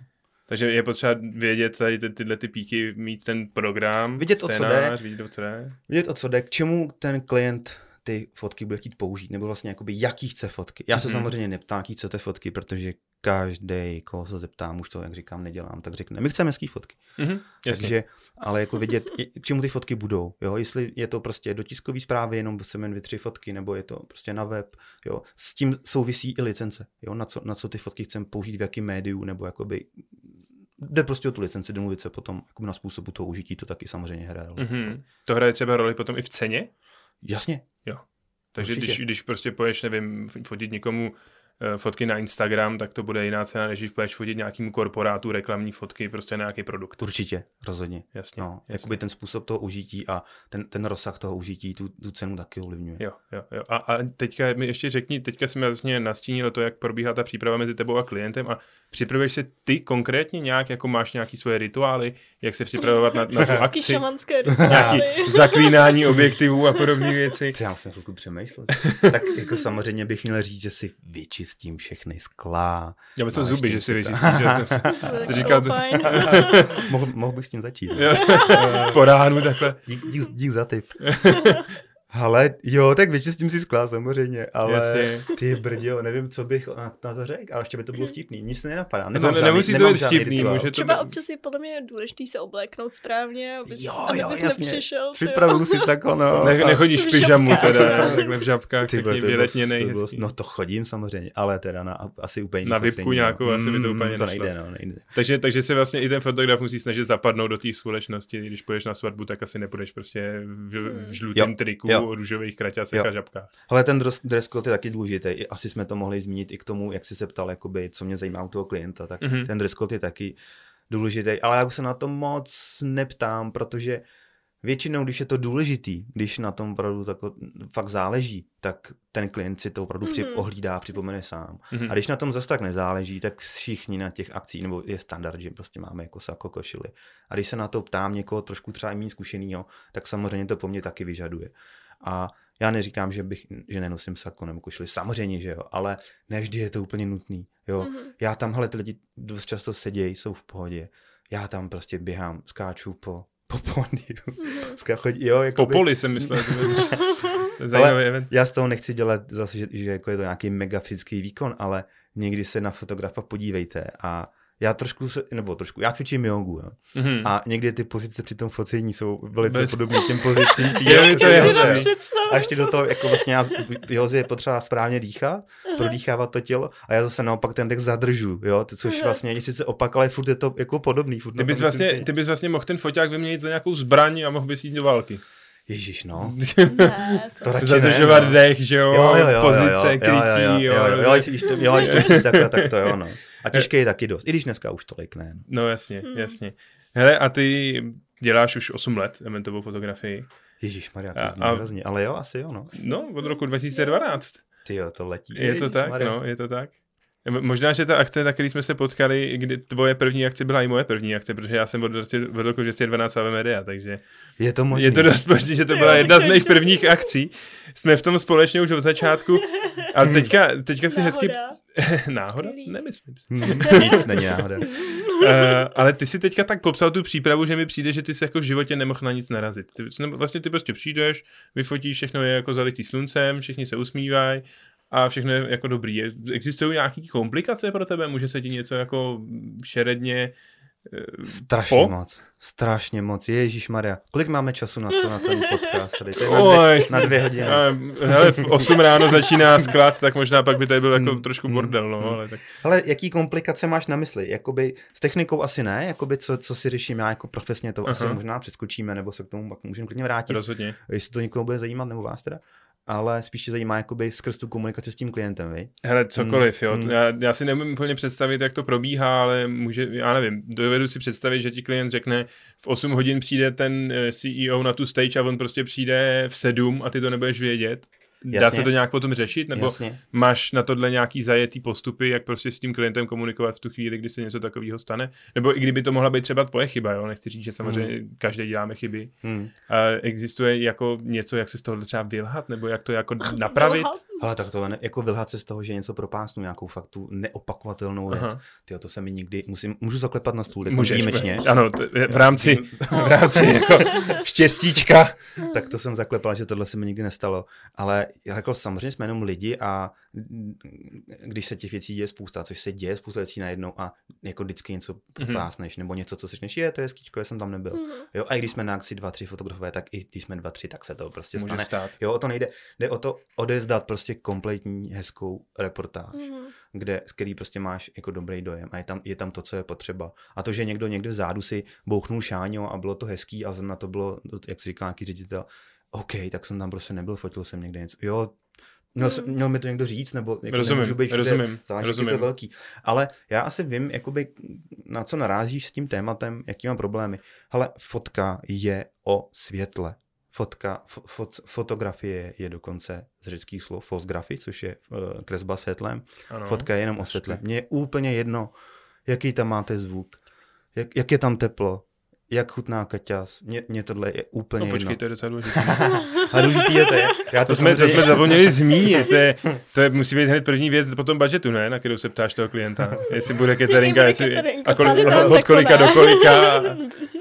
[SPEAKER 1] Takže je potřeba vědět tady ty, tyhle ty píky, mít ten program,
[SPEAKER 3] Vidět, o co
[SPEAKER 1] scénář,
[SPEAKER 3] jde.
[SPEAKER 1] vidět, o co jde.
[SPEAKER 3] Vidět, o co jde, k čemu ten klient ty fotky bude chtít použít, nebo vlastně jakoby jaký chce fotky. Já se
[SPEAKER 1] Mhm.
[SPEAKER 3] samozřejmě neptám, jaký chcete fotky, protože každý, koho se zeptám, už to, jak říkám, nedělám, tak řekne, my chceme hezký fotky.
[SPEAKER 1] Mhm, jasně.
[SPEAKER 3] Takže, ale jako vidět, i- k čemu ty fotky budou, jo, jestli je to prostě do tiskové zprávy, jenom chceme dvě, tři fotky, nebo je to prostě na web, jo, s tím souvisí i licence, jo, na co, na co ty fotky chceme použít, v jakém médiu, nebo jakoby, jde prostě o tu licenci, domluvit se potom jako na způsobu toho užití, to taky samozřejmě hraje roli.
[SPEAKER 1] Mhm. To hraje třeba roli potom i v ceně?
[SPEAKER 3] Jasně,
[SPEAKER 1] Takže
[SPEAKER 3] Určitě.
[SPEAKER 1] když, když prostě poješ, nevím, fotit někomu fotky na Instagram, tak to bude jiná cena, než když poješ fotit nějakému korporátu reklamní fotky, prostě na nějaký produkt.
[SPEAKER 3] určitě, rozhodně.
[SPEAKER 1] Jasně.
[SPEAKER 3] No,
[SPEAKER 1] jasně.
[SPEAKER 3] jakoby ten způsob toho užití a ten, ten rozsah toho užití tu, tu cenu taky ovlivňuje.
[SPEAKER 1] Jo, jo, jo. A, a teďka mi ještě řekni, teďka jsem vlastně nastínil to, jak probíhá ta příprava mezi tebou a klientem a připravuješ se ty konkrétně nějak, jako máš nějaký svoje rituály, jak se připravovat na, na tu akci,
[SPEAKER 2] šamanské
[SPEAKER 1] nějaký
[SPEAKER 2] rituály.
[SPEAKER 1] zaklínání objektivů a podobné věci.
[SPEAKER 3] Ty, já musím chvilku přemýšlet. tak jako samozřejmě bych měl říct, že si vyčistím všechny skla.
[SPEAKER 1] Já myslím
[SPEAKER 3] No,
[SPEAKER 1] zuby, že si že to- říkal,
[SPEAKER 3] mohl, mohl bych s tím začít.
[SPEAKER 1] Po ránu takhle.
[SPEAKER 3] Dík, dík, dík za tip. Ale jo, tak vyčistím si skla samozřejmě, ale
[SPEAKER 1] Jasně.
[SPEAKER 3] ty brďo, nevím, co bych na, na to řekl, ale ještě by to bylo vtipný. Nic nenapadá.
[SPEAKER 1] To
[SPEAKER 3] Nemám
[SPEAKER 1] ne-
[SPEAKER 3] žádný,
[SPEAKER 1] nemusí to
[SPEAKER 3] nemám
[SPEAKER 1] být
[SPEAKER 3] žádný
[SPEAKER 1] vtipný,
[SPEAKER 3] rituál.
[SPEAKER 1] může to
[SPEAKER 2] Třeba
[SPEAKER 1] být-
[SPEAKER 2] občas je podle mě důležitý se obléknout správně,
[SPEAKER 3] Jo,
[SPEAKER 2] aby
[SPEAKER 3] jo,
[SPEAKER 2] bys
[SPEAKER 3] jasně.
[SPEAKER 2] nepřišel. ty jo.
[SPEAKER 3] Připravuju si sako, no.
[SPEAKER 1] Ne, nechodíš v pyžamu teda, takhle v žabkách,
[SPEAKER 3] Ty
[SPEAKER 1] taky
[SPEAKER 3] vole, to bylo-
[SPEAKER 1] vyletněnej,
[SPEAKER 3] to bylo-
[SPEAKER 1] hezký.
[SPEAKER 3] No to chodím samozřejmě, ale teda na asi úplně
[SPEAKER 1] Na vipku
[SPEAKER 3] focení,
[SPEAKER 1] nějakou
[SPEAKER 3] no.
[SPEAKER 1] asi by to úplně
[SPEAKER 3] To nejde, no, nejde.
[SPEAKER 1] Takže, takže se vlastně i ten fotograf musí snažit zapadnout do té společnosti. Když půjdeš na svatbu, tak asi nepůjdeš prostě v, v žlutém
[SPEAKER 3] Jo,
[SPEAKER 1] triku,
[SPEAKER 3] jo.
[SPEAKER 1] růžových kraťasech a žabkách.
[SPEAKER 3] Ale ten dress, code je taky důležitý. Asi jsme to mohli zmínit i k tomu, jak jsi se ptal, jakoby, co mě zajímá u toho klienta, tak
[SPEAKER 1] Mhm.
[SPEAKER 3] mm-hmm. ten dress code je taky důležitý. Ale já už se na to moc neptám, protože většinou, když je to důležitý, když na tom opravdu tako, fakt záleží, tak ten klient si to opravdu mm-hmm.
[SPEAKER 2] Mhm.
[SPEAKER 3] ohlídá, připomene sám.
[SPEAKER 1] Mhm.
[SPEAKER 3] A když na tom zase tak nezáleží, tak všichni na těch akcích, nebo je standard, že prostě máme jako sako košily. A když se na to ptám někoho trošku třeba méně zkušenýho, tak samozřejmě to po mně taky vyžaduje. A já neříkám, že, bych, že nenosím sako nebo košili, samozřejmě, že jo, ale nevždy je to úplně nutný. Jo.
[SPEAKER 2] Mhm.
[SPEAKER 3] Já tam, hele, ty lidi dost často sedějí, jsou v pohodě. Já tam prostě běhám, skáču po, po. Ska- chodí- jo,
[SPEAKER 1] Po
[SPEAKER 3] jakoby,
[SPEAKER 1] poli jsem myslel. Zajímavý event.
[SPEAKER 3] já z toho nechci dělat zase, že, že jako je to nějaký mega fyzický výkon, ale někdy se na fotografa podívejte a já trošku, se, nebo trošku, já cvičím jogu, jo.
[SPEAKER 1] Mhm.
[SPEAKER 3] A někdy ty pozice při tom focení jsou velice
[SPEAKER 1] Bez-
[SPEAKER 3] podobné těm pozicím. v té
[SPEAKER 1] Je mi to
[SPEAKER 2] představ.
[SPEAKER 3] A ještě do toho, jako vlastně já, v joze je potřeba správně dýchat, prodýchávat to tělo a já zase naopak ten dech zadržu, jo, to, což
[SPEAKER 2] Aha.
[SPEAKER 3] vlastně je sice opak, ale furt je to jako podobný. Furt
[SPEAKER 1] Ty bys, vlastně, ty bys vlastně mohl ten foťák vyměnit za nějakou zbraň a mohl bys jít do války.
[SPEAKER 3] Ježíš, no.
[SPEAKER 2] Ne, to...
[SPEAKER 3] To radši
[SPEAKER 1] Zadržovat
[SPEAKER 3] ne, no.
[SPEAKER 1] dech, že jo,
[SPEAKER 3] Jo, jo, jo,
[SPEAKER 1] pozice,
[SPEAKER 3] jo,
[SPEAKER 1] krytí,
[SPEAKER 3] jo, jo, jo, jo, jo, když to, jo, když to myslíš takhle, tak to jo, no. A těžké je taky dost, i když dneska už tolik ne. no.
[SPEAKER 1] No jasně,
[SPEAKER 2] Hmm.
[SPEAKER 1] jasně. Hele, a ty děláš už 8 let eventovou fotografii.
[SPEAKER 3] Ježíš Maria, to zní
[SPEAKER 1] a-
[SPEAKER 3] hrozně, ale jo, asi jo, no.
[SPEAKER 1] No, od roku 2012.
[SPEAKER 3] Ty jo, to letí.
[SPEAKER 1] Je to tak,
[SPEAKER 3] Ježišmarja.
[SPEAKER 1] no, je to tak. Možná, že ta akce, na který jsme se potkali, kdy tvoje první akce byla i moje první akce, protože já jsem vedl, vedl že 12 AV Media, takže
[SPEAKER 3] je to, možný.
[SPEAKER 1] je to dost možný, že to byla jedna z mých prvních akcí. Jsme v tom společně už od začátku a teďka, teďka si hezky... náhoda? Nemyslím si.
[SPEAKER 3] Hmm, nic není náhoda. uh,
[SPEAKER 1] ale ty si teďka tak popsal tu přípravu, že mi přijde, že ty se jako v životě nemohl na nic narazit. Ty, vlastně ty prostě přijdeš, vyfotíš, všechno je jako zalitý sluncem, všichni se usmívají a všechno je jako dobrý. Existují nějaké komplikace pro tebe? Může se ti něco jako šeredně
[SPEAKER 3] eh, Strašně po? moc. Strašně moc. Ježíš Maria. Kolik máme času na to, na ten podcast? Tady? To je na, dvě, na dvě hodiny.
[SPEAKER 1] hele, v 8 ráno začíná sklad, tak možná pak by tady byl jako hmm, trošku hmm, bordel. No, hmm. ale, tak.
[SPEAKER 3] ale jaký komplikace máš na mysli? Jakoby s technikou asi ne, jakoby co, co si řeším já jako profesně, to Aha. asi možná přeskočíme, nebo se k tomu pak můžeme klidně vrátit.
[SPEAKER 1] Rozhodně.
[SPEAKER 3] Jestli to někoho bude zajímat, nebo vás teda ale spíš tě zajímá jakoby skrz tu komunikaci s tím klientem, vej?
[SPEAKER 1] Hele, cokoliv, mm, jo. Mm. Já, já, si nemůžu úplně představit, jak to probíhá, ale může, já nevím, dovedu si představit, že ti klient řekne, v 8 hodin přijde ten eh, CEO na tu stage a on prostě přijde v 7 a ty to nebudeš vědět Jasně. Dá se to nějak potom řešit? Nebo Jasně. máš na tohle nějaký zajetý postupy, jak prostě s tím klientem komunikovat v tu chvíli, kdy se něco takového stane? Nebo i kdyby to mohla být třeba tvoje chyba, jo? Nechci říct, že samozřejmě hmm. každý děláme chyby. Hmm. A existuje jako něco, jak se z toho třeba vylhat, nebo jak to jako napravit?
[SPEAKER 3] Ale tak to ne, jako vylhat se z toho, že něco propásnu, nějakou faktu neopakovatelnou věc. Ty to se mi nikdy, musím, můžu zaklepat na stůl, jako Můžeš, výjimečně.
[SPEAKER 1] Ano, to, v rámci, v rámci jako štěstíčka.
[SPEAKER 3] tak to jsem zaklepal, že tohle se mi nikdy nestalo. Ale jako samozřejmě jsme jenom lidi a když se těch věcí děje spousta, což se děje spousta věcí najednou a jako vždycky něco propásneš, mm-hmm. nebo něco, co si řekneš, je, to je skýčko, já jsem tam nebyl. Mm-hmm. Jo, a i když jsme na akci dva, tři fotografové, tak i když jsme dva, tři, tak se to prostě Může stane. Stát. Jo, o to nejde. Jde o to odezdat prostě kompletní hezkou reportáž, mm-hmm. kde, z který prostě máš jako dobrý dojem a je tam, je tam to, co je potřeba. A to, že někdo někde vzadu si bouchnul šáňo a bylo to hezký a na to bylo, jak si říká nějaký ředitel, OK, tak jsem tam prostě nebyl, fotil jsem někde něco. Jo, Měl, hmm. měl mi to někdo říct, nebo jako
[SPEAKER 1] rozumím, nemůžu být všude, rozumím,
[SPEAKER 3] rozumím. to velký. Ale já asi vím, jakoby, na co narážíš s tím tématem, jaký mám problémy. Ale fotka je o světle. Fotka, fot, fotografie je dokonce z řeckých slov fotografie, což je uh, kresba světlem. Ano, Fotka je jenom o světle. Mně je úplně jedno, jaký tam máte zvuk, jak, jak je tam teplo, jak chutná kaťas. Mně, mně tohle je úplně
[SPEAKER 1] no, počkej,
[SPEAKER 3] jedno.
[SPEAKER 1] to je docela důležité.
[SPEAKER 3] A důležitý je to. Je.
[SPEAKER 1] Já to, to, jsme, to jsme zapomněli zmínit. To, je, to je, musí být hned první věc po tom budgetu, ne? Na kterou se ptáš toho klienta. Jestli bude cateringa, jestli, a kolik, od kolika do kolika.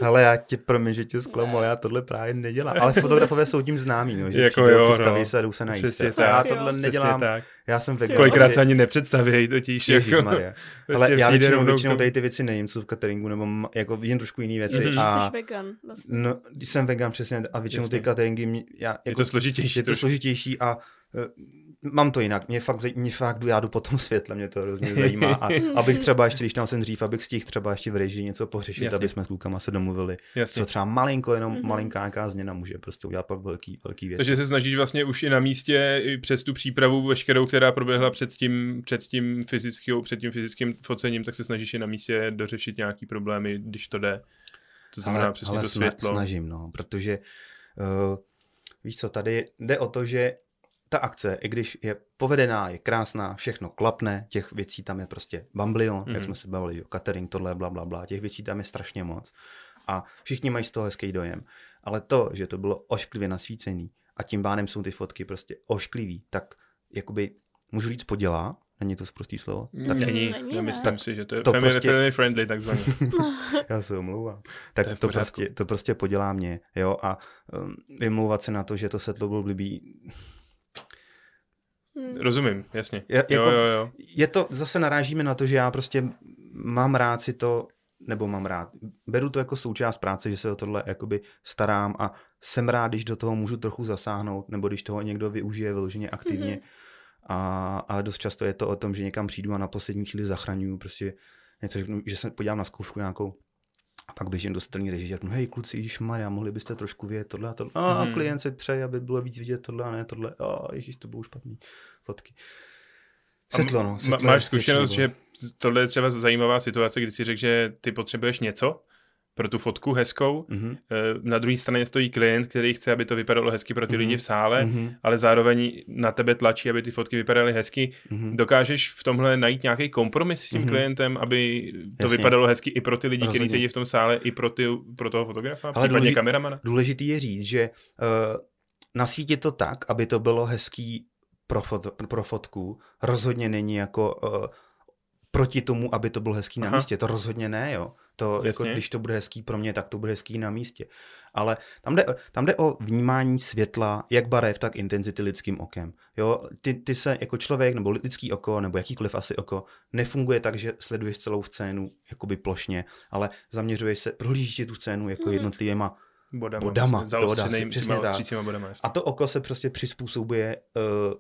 [SPEAKER 3] Ale já ti promiň, že tě zklamu, já tohle právě nedělám. Ale fotografové jsou tím známí, no, že
[SPEAKER 1] jako jo,
[SPEAKER 3] no. se a jdou se najíst. Já tohle nedělám. Tak. Já jsem vegan.
[SPEAKER 1] Kolikrát se ani nepředstaví totiž.
[SPEAKER 3] Ježíš jako, Maria. Ale já většinou, většinou tady ty věci nejím, co v cateringu, nebo jako jen trošku jiné věci.
[SPEAKER 2] Mm-hmm. A, jsi vegan. Vlastně.
[SPEAKER 3] No, jsem vegan přesně a většinou Jasně. ty cateringy, já, jako,
[SPEAKER 1] je to složitější.
[SPEAKER 3] Je to složitější a uh, mám to jinak. Mě fakt, mě fakt já jdu po tom světle, mě to hrozně zajímá. A abych třeba ještě, když tam jsem dřív, abych stihl třeba ještě v režii něco pořešit, Jasně. aby jsme s Lukama se domluvili. Jasně. Co třeba malinko, jenom mm-hmm. malinká nějaká změna může prostě udělat pak velký, velký věc.
[SPEAKER 1] Takže se snažíš vlastně už i na místě, i přes tu přípravu veškerou, která proběhla před tím, před tím fyzickým, před tím fyzickým focením, tak se snažíš i na místě dořešit nějaký problémy, když to jde. To znamená ale, přesně ale to světlo.
[SPEAKER 3] snažím, no, protože uh, víš co, tady jde o to, že ta akce, i když je povedená, je krásná, všechno klapne, těch věcí tam je prostě bamblion, mm-hmm. jak mhm. jsme se bavili, jo, catering, tohle, bla, bla, bla, těch věcí tam je strašně moc. A všichni mají z toho hezký dojem. Ale to, že to bylo ošklivě nasvícený a tím bádem jsou ty fotky prostě ošklivý, tak jakoby můžu říct podělá, Není to zprostý slovo?
[SPEAKER 1] Tak, není, není nemyslím si, že to je to family, prostě... family friendly takzvaně.
[SPEAKER 3] Já se omlouvám. Tak to, to, prostě, to prostě podělá mě, jo, a um, vymlouvat se na to, že to setlo byl blbý,
[SPEAKER 1] Hmm. Rozumím, jasně.
[SPEAKER 3] Je, jako, jo, jo, jo. je to, zase narážíme na to, že já prostě mám rád si to, nebo mám rád, beru to jako součást práce, že se o tohle jakoby starám a jsem rád, když do toho můžu trochu zasáhnout, nebo když toho někdo využije vyloženě aktivně. Mm-hmm. A, a dost často je to o tom, že někam přijdu a na poslední chvíli zachraňuju prostě něco řeknu, že se podívám na zkoušku nějakou a pak běžím do režii a řeknu, hej kluci, Ježíš Maria, mohli byste trošku vidět tohle a tohle. A hmm. klient se přeje, aby bylo víc vidět tohle a ne tohle. A Ježíš, to bylo špatný fotky. Světlo, no.
[SPEAKER 1] Světlo máš zkušenost, že tohle je třeba zajímavá situace, kdy si řekl, že ty potřebuješ něco pro tu fotku hezkou.
[SPEAKER 3] Mhm.
[SPEAKER 1] Eh, Na druhé straně stojí klient, který chce, aby to vypadalo hezky pro ty
[SPEAKER 3] Mhm.
[SPEAKER 1] lidi v sále,
[SPEAKER 3] Mhm.
[SPEAKER 1] ale zároveň na tebe tlačí, aby ty fotky vypadaly hezky.
[SPEAKER 3] Mhm.
[SPEAKER 1] Dokážeš v tomhle najít nějaký kompromis s tím
[SPEAKER 3] Mhm.
[SPEAKER 1] klientem, aby to
[SPEAKER 3] Jasně.
[SPEAKER 1] vypadalo hezky i pro ty lidi, kteří sedí v tom sále, i pro, ty, pro toho fotografa,
[SPEAKER 3] Ale
[SPEAKER 1] případně
[SPEAKER 3] důležit-
[SPEAKER 1] kameramana?
[SPEAKER 3] Důležitý je říct, že uh, nasvítit to tak, aby to bylo hezký pro, foto, pro fotku, rozhodně není jako uh, proti tomu, aby to bylo hezký na
[SPEAKER 1] Aha.
[SPEAKER 3] místě. To rozhodně ne, jo. To, jako, když to bude hezký pro mě, tak to bude hezký na místě. Ale tam jde, tam jde o vnímání světla, jak barev, tak intenzity lidským okem. Jo, ty, ty se jako člověk, nebo lidský oko, nebo jakýkoliv asi oko, nefunguje tak, že sleduješ celou scénu jakoby plošně, ale zaměřuješ se, prohlížíš tu scénu jako
[SPEAKER 2] Mhm.
[SPEAKER 3] jednotlivýma
[SPEAKER 1] Bodama.
[SPEAKER 3] Bodama, jo, dá se,
[SPEAKER 1] Zaostřeným,
[SPEAKER 3] přesně tak.
[SPEAKER 1] bodama.
[SPEAKER 3] A to oko se prostě přizpůsobuje uh,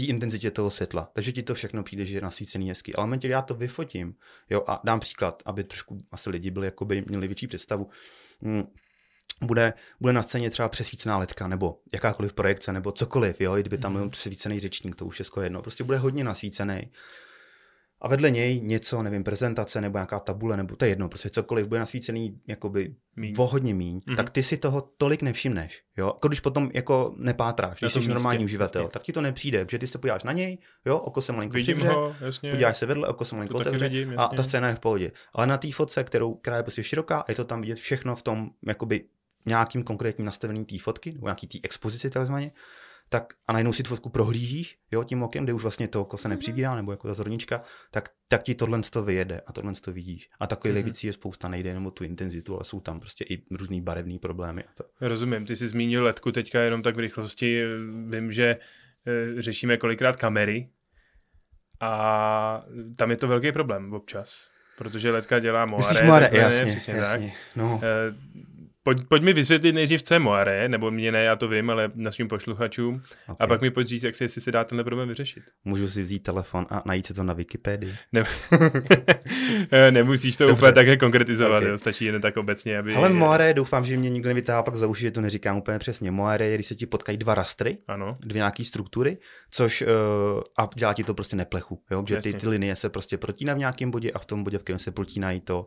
[SPEAKER 3] té intenzitě toho světla. Takže ti to všechno přijde, že je nasvícený hezky. Ale momentě, já to vyfotím, jo, a dám příklad, aby trošku asi lidi byli, jakoby měli větší představu, mm, bude, bude na scéně třeba přesvícená letka, nebo jakákoliv projekce, nebo cokoliv, jo, i kdyby tam byl přesvícený řečník, to už je skoro jedno. Prostě bude hodně nasvícený. A vedle něj něco, nevím, prezentace nebo nějaká tabule, nebo to je jedno, prostě cokoliv bude nasvícený jakoby
[SPEAKER 1] Míň.
[SPEAKER 3] o hodně míň,
[SPEAKER 1] Mhm.
[SPEAKER 3] mm-hmm. tak ty si toho tolik nevšimneš. Jo? Jako když potom jako nepátráš, když jsi
[SPEAKER 1] místě,
[SPEAKER 3] normální uživatel,
[SPEAKER 1] jasně.
[SPEAKER 3] tak ti to nepřijde, protože ty se podíváš na něj, jo, oko se malinko
[SPEAKER 1] Vidím
[SPEAKER 3] přivře,
[SPEAKER 1] ho, jasně.
[SPEAKER 3] podíváš se vedle, oko se malinko
[SPEAKER 1] To
[SPEAKER 3] otevře
[SPEAKER 1] vidím,
[SPEAKER 3] a ta scéna je v pohodě. Ale na té fotce, kterou, která je prostě široká, je to tam vidět všechno v tom, jakoby nějakým konkrétním nastavení té fotky, nebo nějaký té expozici takzvaně, tak a najednou si tu fotku prohlížíš, jo, tím okem, kde už vlastně to oko se nepřibírá, nebo jako ta zornička, tak, tak ti tohle to vyjede a tohle to vidíš. A takových
[SPEAKER 1] Mhm.
[SPEAKER 3] mm-hmm. věcí je spousta, nejde jenom o tu intenzitu, ale jsou tam prostě i různý barevný problémy. A to.
[SPEAKER 1] Rozumím, ty jsi zmínil letku teďka jenom tak v rychlosti. Vím, že eh, řešíme kolikrát kamery a tam je to velký problém občas, protože letka dělá moare.
[SPEAKER 3] Myslíš Moare, jasně, jasně.
[SPEAKER 1] Tak.
[SPEAKER 3] No,
[SPEAKER 1] Eh, Pojď, pojď mi vysvětlit nejdřív, co je moare, nebo mě ne, já to vím, ale našim posluchačům.
[SPEAKER 3] okay.
[SPEAKER 1] A pak mi pojď říct, jak se, jestli se dá tenhle problém vyřešit.
[SPEAKER 3] Můžu si vzít telefon a najít si to na Wikipedii.
[SPEAKER 1] Ne... Eh, Nemusíš to
[SPEAKER 3] Dobře.
[SPEAKER 1] úplně také konkretizovat,
[SPEAKER 3] Ok.
[SPEAKER 1] jo, stačí jen tak obecně, aby...
[SPEAKER 3] Ale moare, doufám, že mě nikdo nevytáhá pak za uši, že to neříkám úplně přesně. Moare je, když se ti potkají dva rastry,
[SPEAKER 1] Ano,
[SPEAKER 3] dvě nějaký struktury, což uh, a dělá ti to prostě neplechu, jo? že ty, ty linie se prostě protíná v nějakém bodě a v tom bodě, v kterém se protínají, to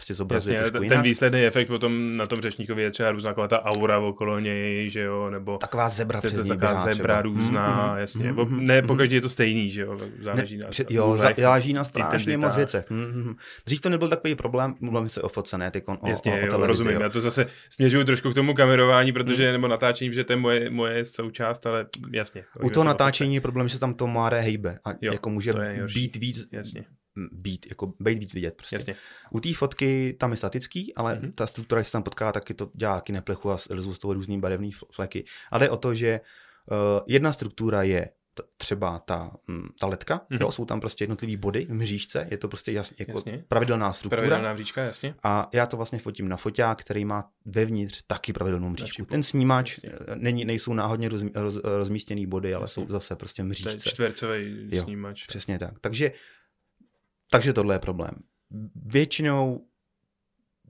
[SPEAKER 3] prostě zobrazuje
[SPEAKER 1] jasně,
[SPEAKER 3] trošku jinak.
[SPEAKER 1] ten výsledný efekt potom na tom řečníkovi je třeba různá ta aura okolo něj, že jo, nebo
[SPEAKER 3] Taková zebra
[SPEAKER 1] se
[SPEAKER 3] přes
[SPEAKER 1] to
[SPEAKER 3] něj
[SPEAKER 1] taková
[SPEAKER 3] běhá
[SPEAKER 1] zebra
[SPEAKER 3] třeba.
[SPEAKER 1] různá,
[SPEAKER 3] Mhm,
[SPEAKER 1] jasně.
[SPEAKER 3] mhm, mhm,
[SPEAKER 1] ne,
[SPEAKER 3] mhm.
[SPEAKER 1] pokaždé je to stejný, že jo, záleží
[SPEAKER 3] Ne,
[SPEAKER 1] na
[SPEAKER 3] při, jo, záleží na strašně moc věcech. Mm-hmm. Dřív to nebyl takový problém, mluvím se o fotce, ne, teď o, o,
[SPEAKER 1] Jasně,
[SPEAKER 3] o, o
[SPEAKER 1] jo, rozumím.
[SPEAKER 3] jo.
[SPEAKER 1] Já to zase směřuju trošku k tomu kamerování, protože, nebo natáčení, že to je moje, moje součást, ale jasně.
[SPEAKER 3] U toho natáčení je problém, že se tam to máre hejbe a
[SPEAKER 1] Jo,
[SPEAKER 3] jako může být víc.
[SPEAKER 1] Jasně,
[SPEAKER 3] být, jako být víc vidět prostě.
[SPEAKER 1] jasně.
[SPEAKER 3] U té fotky tam je statický, ale
[SPEAKER 1] Mhm.
[SPEAKER 3] mm-hmm. ta struktura, když se tam potká, taky to dělá taky neplechu a lezou z toho různý barevný fl- fleky. Ale jde o to, že uh, jedna struktura je t- třeba ta, mm, ta letka,
[SPEAKER 1] Mhm.
[SPEAKER 3] mm-hmm. jo, jsou tam prostě jednotlivý body v mřížce, je to prostě jasně, jako
[SPEAKER 1] Jasně.
[SPEAKER 3] pravidelná struktura.
[SPEAKER 1] Pravidelná vříčka, jasně.
[SPEAKER 3] A já to vlastně fotím na foťák, který má vevnitř taky pravidelnou mřížku. Ten snímač
[SPEAKER 1] Jasně.
[SPEAKER 3] eh, není, nejsou náhodně roz, roz, rozmístěný body, ale
[SPEAKER 1] Jasně.
[SPEAKER 3] jsou zase prostě
[SPEAKER 1] To je
[SPEAKER 3] mřížce.
[SPEAKER 1] čtvercový
[SPEAKER 3] Jo.
[SPEAKER 1] snímač.
[SPEAKER 3] Přesně tak. Takže, takže tohle je problém. Většinou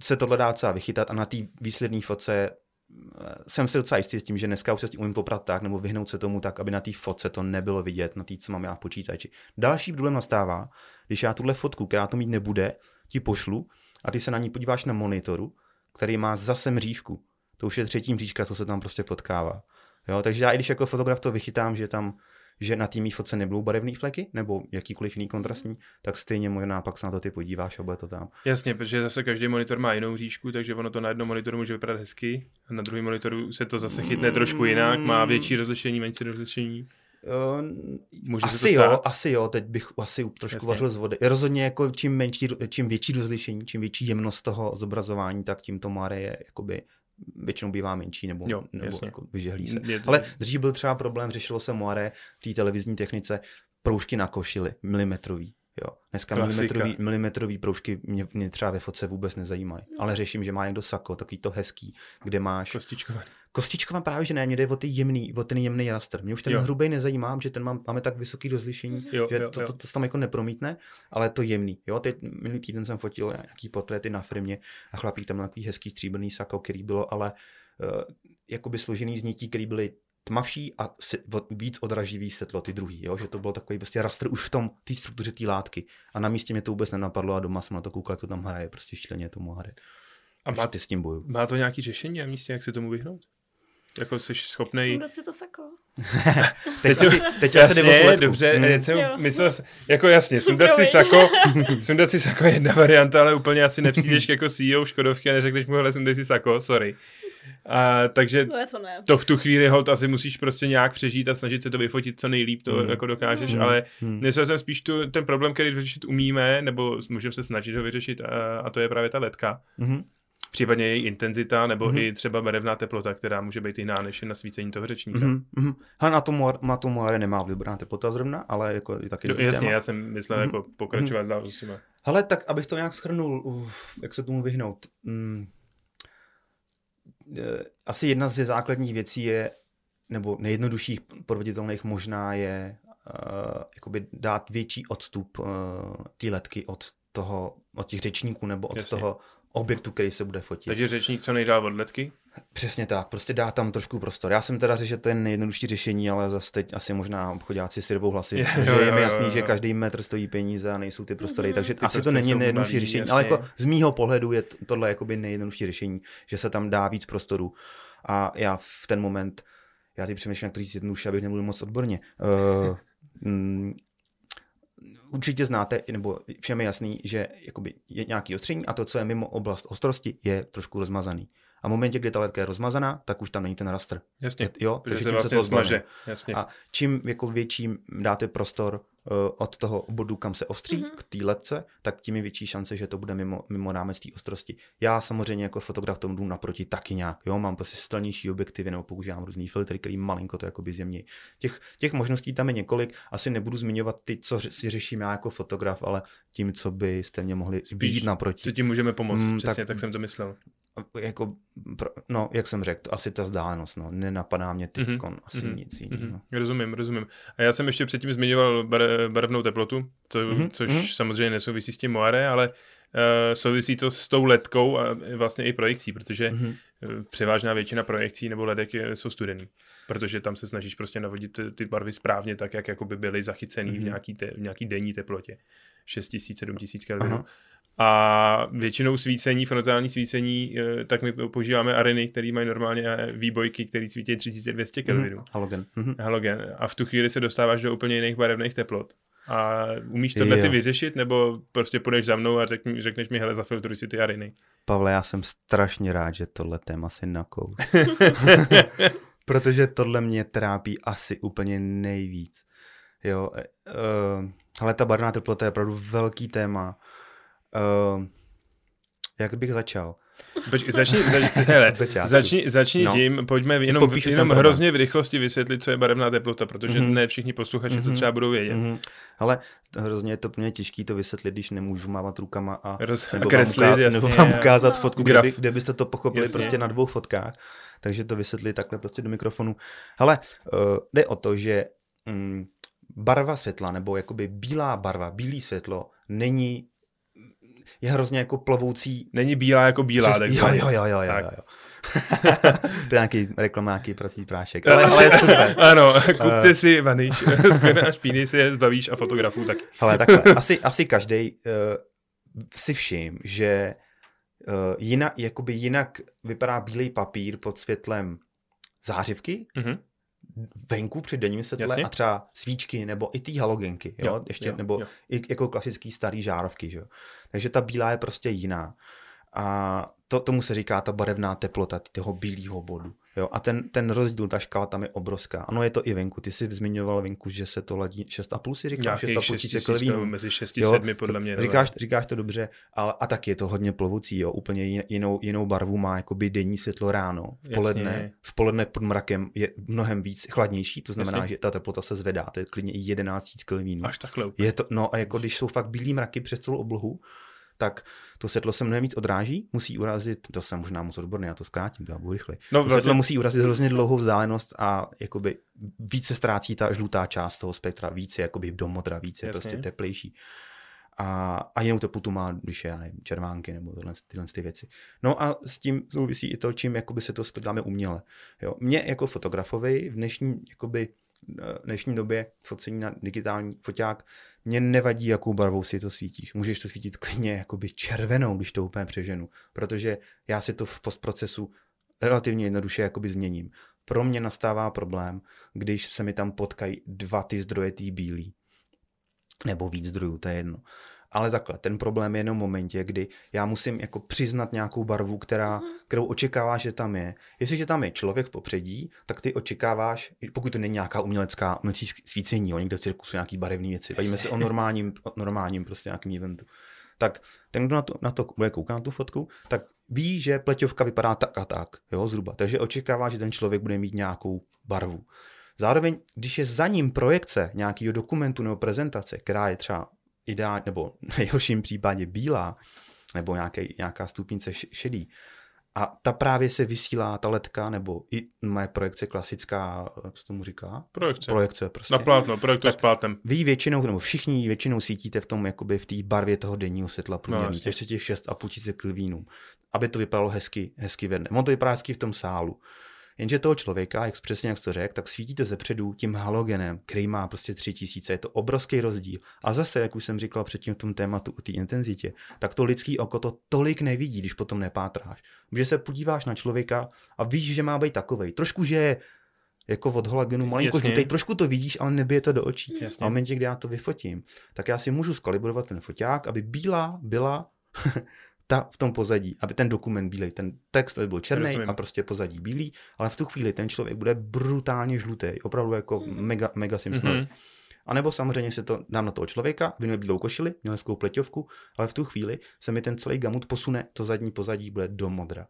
[SPEAKER 3] se tohle dá docela vychytat a na té výsledné fotce eh, jsem si docela jistý s tím, že dneska už se s tím umím poprat tak, nebo vyhnout se tomu tak, aby na té fotce to nebylo vidět, na té, co mám já v počítači. Další problém nastává, když já tuhle fotku, která to mít nebude, ti pošlu a ty se na ní podíváš na monitoru, který má zase mřížku. To už je třetí mřížka, co se tam prostě potkává. Jo, takže já i když jako fotograf to vychytám, že tam že na té mý fotce nebudou barevné fleky, nebo jakýkoliv jiný kontrastní, tak stejně možná pak se na to ty podíváš a bude to tam.
[SPEAKER 1] Jasně, protože zase každý monitor má jinou říšku, takže ono to na jednom monitoru může vypadat hezky a na druhém monitoru se to zase chytne trošku jinak, má větší rozlišení, menší rozlišení.
[SPEAKER 3] Uh,
[SPEAKER 1] Může se
[SPEAKER 3] asi jo, asi jo, teď bych asi trošku
[SPEAKER 1] Jasně.
[SPEAKER 3] vařil z vody. Rozhodně jako čím, menší, čím větší rozlišení, čím větší jemnost toho zobrazování, tak tím to Mare je jakoby většinou bývá menší nebo,
[SPEAKER 1] Jo,
[SPEAKER 3] nebo
[SPEAKER 1] jasně.
[SPEAKER 3] jako vyžehlí se.
[SPEAKER 1] Je to-
[SPEAKER 3] Ale dřív byl třeba problém, řešilo se Moire v té televizní technice, proužky na košili, milimetrový. Jo. Dneska
[SPEAKER 1] Klasika.
[SPEAKER 3] milimetrový, milimetrový proužky mě, mě třeba ve fotce vůbec nezajímají. Ale řeším, že má někdo sako, takový to hezký, kde máš...
[SPEAKER 1] Kostičkovaný.
[SPEAKER 3] Kostičková právě, že ne, mě jde o, ty jemný, o ten jemný raster. Mě už ten
[SPEAKER 1] Jo.
[SPEAKER 3] hrubý nezajímá, že ten mám, máme tak vysoký rozlišení,
[SPEAKER 1] Jo,
[SPEAKER 3] že
[SPEAKER 1] jo,
[SPEAKER 3] to,
[SPEAKER 1] jo.
[SPEAKER 3] to, to, se tam jako nepromítne, ale to jemný. Jo, teď minulý týden jsem fotil nějaký portréty na firmě a chlapík tam měl takový hezký stříbrný sako, který bylo ale uh, jakoby složený z nití, který byly tmavší a od, víc odraživý světlo, ty druhý, jo? že to byl takový prostě rastr už v tom, té struktuře té látky. A na místě mě to vůbec nenapadlo a doma jsem na to koukal, jak to tam hraje, prostě šíleně tomu hraje.
[SPEAKER 1] A má,
[SPEAKER 3] ty s tím bojují.
[SPEAKER 1] má to nějaký řešení na místě, jak se tomu vyhnout? Jako jsi schopnej...
[SPEAKER 2] Sundat si to sako.
[SPEAKER 3] Teď, asi, teď asi
[SPEAKER 1] Jasně,
[SPEAKER 3] letku.
[SPEAKER 1] dobře,
[SPEAKER 3] Mm.
[SPEAKER 1] mm. jsem
[SPEAKER 2] Jo.
[SPEAKER 1] myslel, jako jasně, sundat si sako, sundat si sako je jedna varianta, ale úplně asi nepřijdeš jako CEO Škodovky a neřekneš mu, hele, sundej si sako, sorry. A, takže
[SPEAKER 2] No to ne.
[SPEAKER 1] to v tu chvíli hold asi musíš prostě nějak přežít a snažit se to vyfotit co nejlíp, to
[SPEAKER 3] Mm.
[SPEAKER 1] jako dokážeš,
[SPEAKER 3] Mm.
[SPEAKER 1] ale
[SPEAKER 3] Mm.
[SPEAKER 1] myslel jsem spíš tu, ten problém, který vyřešit umíme, nebo můžeme se snažit ho vyřešit a, a to je právě ta letka.
[SPEAKER 3] Mhm.
[SPEAKER 1] Případně její intenzita, nebo
[SPEAKER 3] Mhm.
[SPEAKER 1] i třeba barevná teplota, která může být jiná než na svícení toho řečníka.
[SPEAKER 3] Mhm, mhm. Ha, na tomu, na tomu Moare nemá brát teplota zrovna, ale jako je taky dobrý
[SPEAKER 1] jasně,
[SPEAKER 3] téma.
[SPEAKER 1] já jsem myslel
[SPEAKER 3] Mhm.
[SPEAKER 1] jako pokračovat dál s těma.
[SPEAKER 3] Hele, tak abych to nějak schrnul, uf, jak se tomu vyhnout. Mm. Eh, Asi jedna z základních věcí je, nebo nejjednodušších proveditelných možná je uh, jakoby dát větší odstup uh, té letky od toho, od těch řečníků nebo od
[SPEAKER 1] Jasně.
[SPEAKER 3] toho objektu, který se bude fotit.
[SPEAKER 1] Takže řečník co nejdál od letky?
[SPEAKER 3] Přesně tak, prostě dá tam trošku prostor. Já jsem teda řekl, že to je nejjednodušší řešení, ale zase teď asi možná obchodáci si rvou hlasy, že
[SPEAKER 1] jo,
[SPEAKER 3] je mi
[SPEAKER 1] jo,
[SPEAKER 3] jasný,
[SPEAKER 1] jo,
[SPEAKER 3] že každý metr stojí peníze a nejsou ty prostory,
[SPEAKER 2] Mhm.
[SPEAKER 3] takže
[SPEAKER 1] Ty
[SPEAKER 3] asi to není nejjednodušší
[SPEAKER 1] malý,
[SPEAKER 3] řešení,
[SPEAKER 1] jasně.
[SPEAKER 3] ale jako z mýho pohledu je tohle jakoby nejjednodušší řešení, že se tam dá víc prostoru a já v ten moment, já teď přemýšlím, jak to říct jednoduše, abych nemluvil moc odborně. Uh, mm, určitě znáte, nebo všem je jasný, že jakoby je nějaký ostření a to, co je mimo oblast ostrosti, je trošku rozmazaný. A v momentě, kdy ta letka je rozmazaná, tak už tam není ten rastr.
[SPEAKER 1] Jasně,
[SPEAKER 3] Je- jo,
[SPEAKER 1] protože
[SPEAKER 3] takže
[SPEAKER 1] se
[SPEAKER 3] tím se
[SPEAKER 1] vlastně
[SPEAKER 3] to zbavím.
[SPEAKER 1] smaže. Jasně.
[SPEAKER 3] A čím jako větší dáte prostor uh, od toho bodu, kam se ostří,
[SPEAKER 2] Mhm.
[SPEAKER 3] mm-hmm. k té letce, tak tím je větší šance, že to bude mimo, mimo rámec té ostrosti. Já samozřejmě jako fotograf tomu jdu naproti taky nějak. Jo? Mám prostě silnější objektivy nebo používám různý filtry, který malinko to jakoby zjemní. Těch, těch možností tam je několik. Asi nebudu zmiňovat ty, co si řeším já jako fotograf, ale tím, co byste mě mohli být naproti.
[SPEAKER 1] Co tím můžeme pomoct,
[SPEAKER 3] Mm,
[SPEAKER 1] přesně,
[SPEAKER 3] tak-
[SPEAKER 1] tak... tak jsem to myslel.
[SPEAKER 3] Jako, no, jak jsem řekl, asi ta vzdálenost, no. Nenapadá mě teď
[SPEAKER 1] Mhm,
[SPEAKER 3] mm-hmm. asi
[SPEAKER 1] mhm,
[SPEAKER 3] mm-hmm. nic jiného.
[SPEAKER 1] Mhm, rozumím, rozumím. A já jsem ještě předtím zmiňoval bar, barevnou teplotu, co,
[SPEAKER 3] Mhm,
[SPEAKER 1] což
[SPEAKER 3] mhm.
[SPEAKER 1] samozřejmě nesouvisí s tím moare, ale uh, souvisí to s tou letkou a vlastně i projekcí, protože
[SPEAKER 3] Mm-hmm.
[SPEAKER 1] převážná většina projekcí nebo ledek je, jsou studený, protože tam se snažíš prostě navodit ty, ty barvy správně tak, jak jako by byly zachycený mm-hmm. v,
[SPEAKER 3] Mhm.
[SPEAKER 1] nějaký te, v nějaký denní teplotě. 6000, 7000 Kelvinů. A většinou svícení, frontální svícení, eh, tak my používáme areny, které mají normálně eh, výbojky, které svítí 3200 Kelvinů.
[SPEAKER 3] Mm-hmm. Halogen. Mm-hmm.
[SPEAKER 1] Halogen. A v tu chvíli se dostáváš do úplně jiných barevných teplot. A umíš tohle ty vyřešit, nebo prostě půjdeš za mnou a řekni, řekneš mi, hele, zafiltruj si ty areny.
[SPEAKER 3] Pavle, já jsem strašně rád, že tohle téma si nakous. Protože tohle mě trápí asi úplně nejvíc. Jo, uh, ale ta barná teplota je opravdu velký téma. Uh, jak bych začal?
[SPEAKER 1] Počkej, začni, zač, hele, začni, začni
[SPEAKER 3] No.
[SPEAKER 1] tím, pojďme jenom, jenom hrozně v rychlosti vysvětlit, co je barevná teplota, protože
[SPEAKER 3] Mhm.
[SPEAKER 1] mm-hmm. ne všichni posluchači mm-hmm. to
[SPEAKER 3] Mhm.
[SPEAKER 1] třeba budou vědět. Mm-hmm.
[SPEAKER 3] Ale hrozně je to pro mě těžké to vysvětlit, když nemůžu mávat rukama a
[SPEAKER 1] Roz,
[SPEAKER 3] nebo,
[SPEAKER 1] kreslit,
[SPEAKER 3] vám, ukázat,
[SPEAKER 1] jasně,
[SPEAKER 3] nebo vám ukázat
[SPEAKER 2] No.
[SPEAKER 3] fotku,
[SPEAKER 1] Graf.
[SPEAKER 3] kde, by, kde byste to pochopili
[SPEAKER 1] Jasně.
[SPEAKER 3] prostě na dvou fotkách. Takže to vysvětlit takhle prostě do mikrofonu. Hele, uh, jde o to, že mm, barva světla, nebo jakoby bílá barva, bílý světlo, není je hrozně jako plovoucí.
[SPEAKER 1] Není bílá jako bílá,
[SPEAKER 3] Přes- jo, jo, jo, jo, jo,
[SPEAKER 1] Tak.
[SPEAKER 3] jo, jo. to je nějaký reklama, nějaký prací prášek. Ale, ale je super.
[SPEAKER 1] Ano, kupte si vaniš, skvěle a špíny si je zbavíš a fotografů taky.
[SPEAKER 3] Ale takhle, asi, asi každý uh, si všim, že uh, jinak, jakoby jinak vypadá bílý papír pod světlem zářivky,
[SPEAKER 1] Mhm.
[SPEAKER 3] Venku při denním světle
[SPEAKER 1] Jasně.
[SPEAKER 3] a třeba svíčky nebo i ty halogenky, jo,
[SPEAKER 1] Jo,
[SPEAKER 3] ještě,
[SPEAKER 1] jo,
[SPEAKER 3] nebo
[SPEAKER 1] jo.
[SPEAKER 3] i jako klasický starý žárovky, že jo. Takže ta bílá je prostě jiná. A to, tomu se říká ta barevná teplota toho bílého bodu. Jo? A ten, ten rozdíl, ta škála tam je obrovská. Ano, je to i venku. Ty jsi zmiňoval venku, že se to ladí 6,5 si říkal?
[SPEAKER 1] Nějakých
[SPEAKER 3] 6,5
[SPEAKER 1] 6
[SPEAKER 3] tisíce
[SPEAKER 1] tisíc,
[SPEAKER 3] kelvinů.
[SPEAKER 1] mezi 6 a
[SPEAKER 3] Jo,
[SPEAKER 1] 7 podle mě.
[SPEAKER 3] Říkáš, říkáš to dobře, ale a tak je to hodně plovoucí, jo. Úplně jin- jinou, jinou barvu má jakoby denní světlo ráno. V
[SPEAKER 1] Jasně.
[SPEAKER 3] poledne, v poledne pod mrakem je mnohem víc chladnější, to znamená,
[SPEAKER 1] Jasně.
[SPEAKER 3] že ta teplota se zvedá, to je klidně i 11 000 kelvinů.
[SPEAKER 1] Až takhle úplně.
[SPEAKER 3] Je to, no a jako když jsou fakt bílý mraky přes celou oblohu, tak to světlo se mnohem víc odráží, musí urazit, to jsem možná moc odborný, já to zkrátím, to já budu rychlej.
[SPEAKER 1] No,
[SPEAKER 3] To světlo
[SPEAKER 1] vlastně,
[SPEAKER 3] musí urazit hrozně dlouhou vzdálenost a jakoby víc se ztrácí ta žlutá část toho spektra, víc je jakoby do modra, víc je
[SPEAKER 1] Jasně.
[SPEAKER 3] prostě teplejší. A, a jinou teplotu má, když je, nevím, červánky nebo tyhle, tyhle ty věci. No a s tím souvisí i to, čím jakoby se to děláme uměle. Jo. Mně jako fotografovi v dnešní jakoby v dnešní době focení na digitální foťák, mě nevadí, jakou barvou si to svítíš. Můžeš to svítit klidně jakoby červenou, když to úplně přeženu, protože já si to v postprocesu relativně jednoduše jakoby změním. Pro mě nastává problém, když se mi tam potkají dva ty zdroje tý bílý. Nebo víc zdrojů, to je jedno. Ale takhle, ten problém je jenom v momentě, kdy já musím jako přiznat nějakou barvu, která,
[SPEAKER 2] Mhm.
[SPEAKER 3] kterou očekáváš, že tam je. Jestliže tam je člověk v popředí, tak ty očekáváš, pokud to není nějaká umělecká umělecí svícení, jo, někde v cirkusu nějaký barevné věci. Bavíme se o normálním, o normálním prostě nějakým eventu. Tak ten, kdo na to, na to bude koukat na tu fotku, tak ví, že pleťovka vypadá tak a tak, jo, zhruba. Takže očekává, že ten člověk bude mít nějakou barvu. Zároveň, když je za ním projekce nějakého dokumentu nebo prezentace, která je třeba ideální, nebo v nejhorším případě bílá, nebo nějaký, nějaká stupnice šedý, a ta právě se vysílá, ta letka, nebo i moje projekce klasická, jak se tomu říká?
[SPEAKER 1] Projekce.
[SPEAKER 3] Projekce prostě.
[SPEAKER 1] Na plátno, projektor
[SPEAKER 3] Tak-
[SPEAKER 1] s plátem.
[SPEAKER 3] Vy většinou, nebo všichni většinou sítíte v tom, jakoby v té barvě toho denního světla průměrně,
[SPEAKER 1] No, jasně.
[SPEAKER 3] těch, těch 6,5 tisíce kelvínů, aby to vypadalo hezky, hezky ve dne. On to vypadá hezky v tom sálu. Jenže toho člověka, jak přesně jak to řekl, tak svítíte ze předu tím halogenem, který má prostě 3000, je to obrovský rozdíl. A zase, jak už jsem říkal předtím v tom tématu o té intenzitě, tak to lidský oko to tolik nevidí, když potom nepátráš. Protože se podíváš na člověka a víš, že má být takovej. Trošku, že je jako od halogenu malinko
[SPEAKER 1] Jasně.
[SPEAKER 3] trošku to vidíš, ale nebije to do očí.
[SPEAKER 1] Jasně.
[SPEAKER 3] A v momentě, kdy já to vyfotím, tak já si můžu skalibrovat ten foťák, aby bílá byla ta v tom pozadí, aby ten dokument bílej, ten text aby byl černý
[SPEAKER 1] Rozumím.
[SPEAKER 3] a prostě pozadí bílý, ale v tu chvíli ten člověk bude brutálně žlutý, opravdu jako mega, mega Simpson.
[SPEAKER 1] Mhm.
[SPEAKER 3] Mm-hmm. A nebo samozřejmě si to dám na toho člověka, aby měl bílou košili, měl hezkou pleťovku, ale v tu chvíli se mi ten celý gamut posune, to zadní pozadí bude do modra.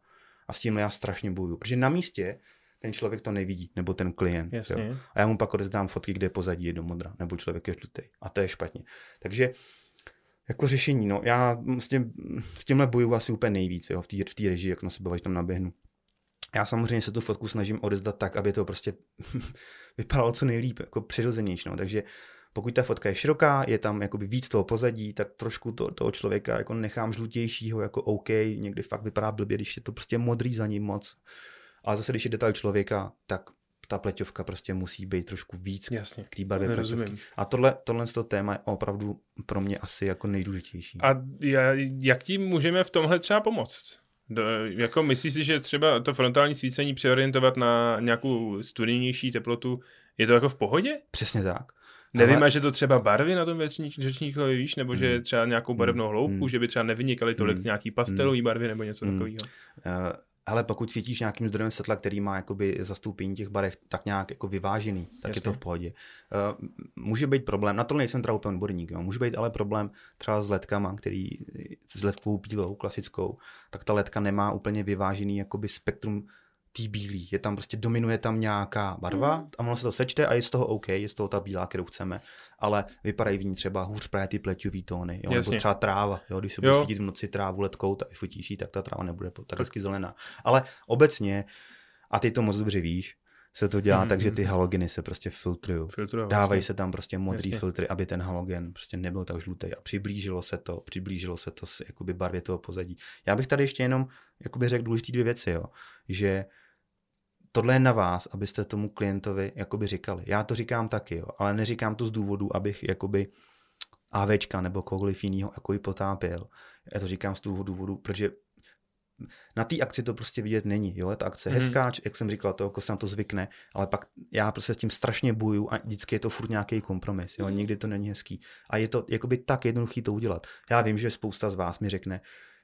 [SPEAKER 3] A s tím já strašně bojuju, protože na místě ten člověk to nevidí, nebo ten klient.
[SPEAKER 1] Jasně.
[SPEAKER 3] Jo. A já mu pak odezdám fotky, kde pozadí je do modra, nebo člověk je žlutý. A to je špatně. Takže jako řešení, no, já s, tím, s tímhle bojuju asi úplně nejvíc, jo, v té v režii, jak na sebe tam naběhnu. Já samozřejmě se tu fotku snažím odezdat tak, aby to prostě vypadalo co nejlíp, jako přirozenější, no, takže pokud ta fotka je široká, je tam jakoby víc toho pozadí, tak trošku to, toho člověka jako nechám žlutějšího, jako OK, někdy fakt vypadá blbě, když je to prostě modrý za ním moc. Ale zase, když je detail člověka, tak ta pleťovka prostě musí být trošku víc
[SPEAKER 1] Jasně.
[SPEAKER 3] k té barvě
[SPEAKER 1] Rozumím.
[SPEAKER 3] pleťovky. A tohle, tohle z toho téma je opravdu pro mě asi jako nejdůležitější.
[SPEAKER 1] A jak tím můžeme v tomhle třeba pomoct? Do, jako myslíš si, že třeba to frontální svícení přeorientovat na nějakou studijnější teplotu, je to jako v pohodě?
[SPEAKER 3] Přesně tak.
[SPEAKER 1] Nevím,
[SPEAKER 3] Ale-
[SPEAKER 1] že to třeba barvy na tom řečníkovi, víš, nebo že třeba nějakou barevnou hloubku,
[SPEAKER 3] Hmm.
[SPEAKER 1] že by třeba nevynikaly tolik
[SPEAKER 3] Hmm.
[SPEAKER 1] nějaký pastelový barvy nebo něco
[SPEAKER 3] Hmm.
[SPEAKER 1] takového.
[SPEAKER 3] Uh, ale pokud svítíš nějakým zdrojem světla, který má jakoby zastoupení těch barev tak nějak jako vyvážený, tak
[SPEAKER 1] Jasně.
[SPEAKER 3] je to v pohodě. Uh, může být problém, na to nejsem teda úplně odborník, jo. může být ale problém třeba s ledkama, který s ledkovou bílou, klasickou, tak ta ledka nemá úplně vyvážený jakoby spektrum tý bílý. Je tam prostě, dominuje tam nějaká barva
[SPEAKER 2] Mhm.
[SPEAKER 3] a ono se to sečte a je z toho OK, je z toho ta bílá, kterou chceme, ale vypadají v ní třeba hůř právě ty pleťový tóny, jo? nebo třeba tráva, jo? když se
[SPEAKER 1] Jo.
[SPEAKER 3] bude svítit v noci trávu ledkou, tak vyfotíš tak ta tráva nebude tak hezky zelená. Ale obecně, a ty to moc dobře víš, se to dělá
[SPEAKER 1] Mhm,
[SPEAKER 3] tak, že
[SPEAKER 1] mhm.
[SPEAKER 3] ty halogeny se prostě filtrují. Dávají se tam prostě modrý
[SPEAKER 1] Jasně.
[SPEAKER 3] filtry, aby ten halogen prostě nebyl tak žlutý a přiblížilo se to, přiblížilo se to s jakoby barvě toho pozadí. Já bych tady ještě jenom jakoby řekl důležité dvě věci, jo. že tohle je na vás, abyste tomu klientovi jakoby říkali. Já to říkám taky, jo, ale neříkám to z důvodu, abych jakoby AVčka nebo kohokoliv jiného jako potápěl. Já to říkám z toho důvodu, protože na té akci to prostě vidět není. Jo? Je ta akce
[SPEAKER 1] Mhm.
[SPEAKER 3] hezká, jak jsem říkal, to jako se na to zvykne, ale pak já prostě s tím strašně bojuju a vždycky je to furt nějaký kompromis. Jo?
[SPEAKER 2] Mhm.
[SPEAKER 3] Nikdy to není hezký. A je to jakoby tak jednoduchý to udělat. Já vím, že spousta z vás mi řekne,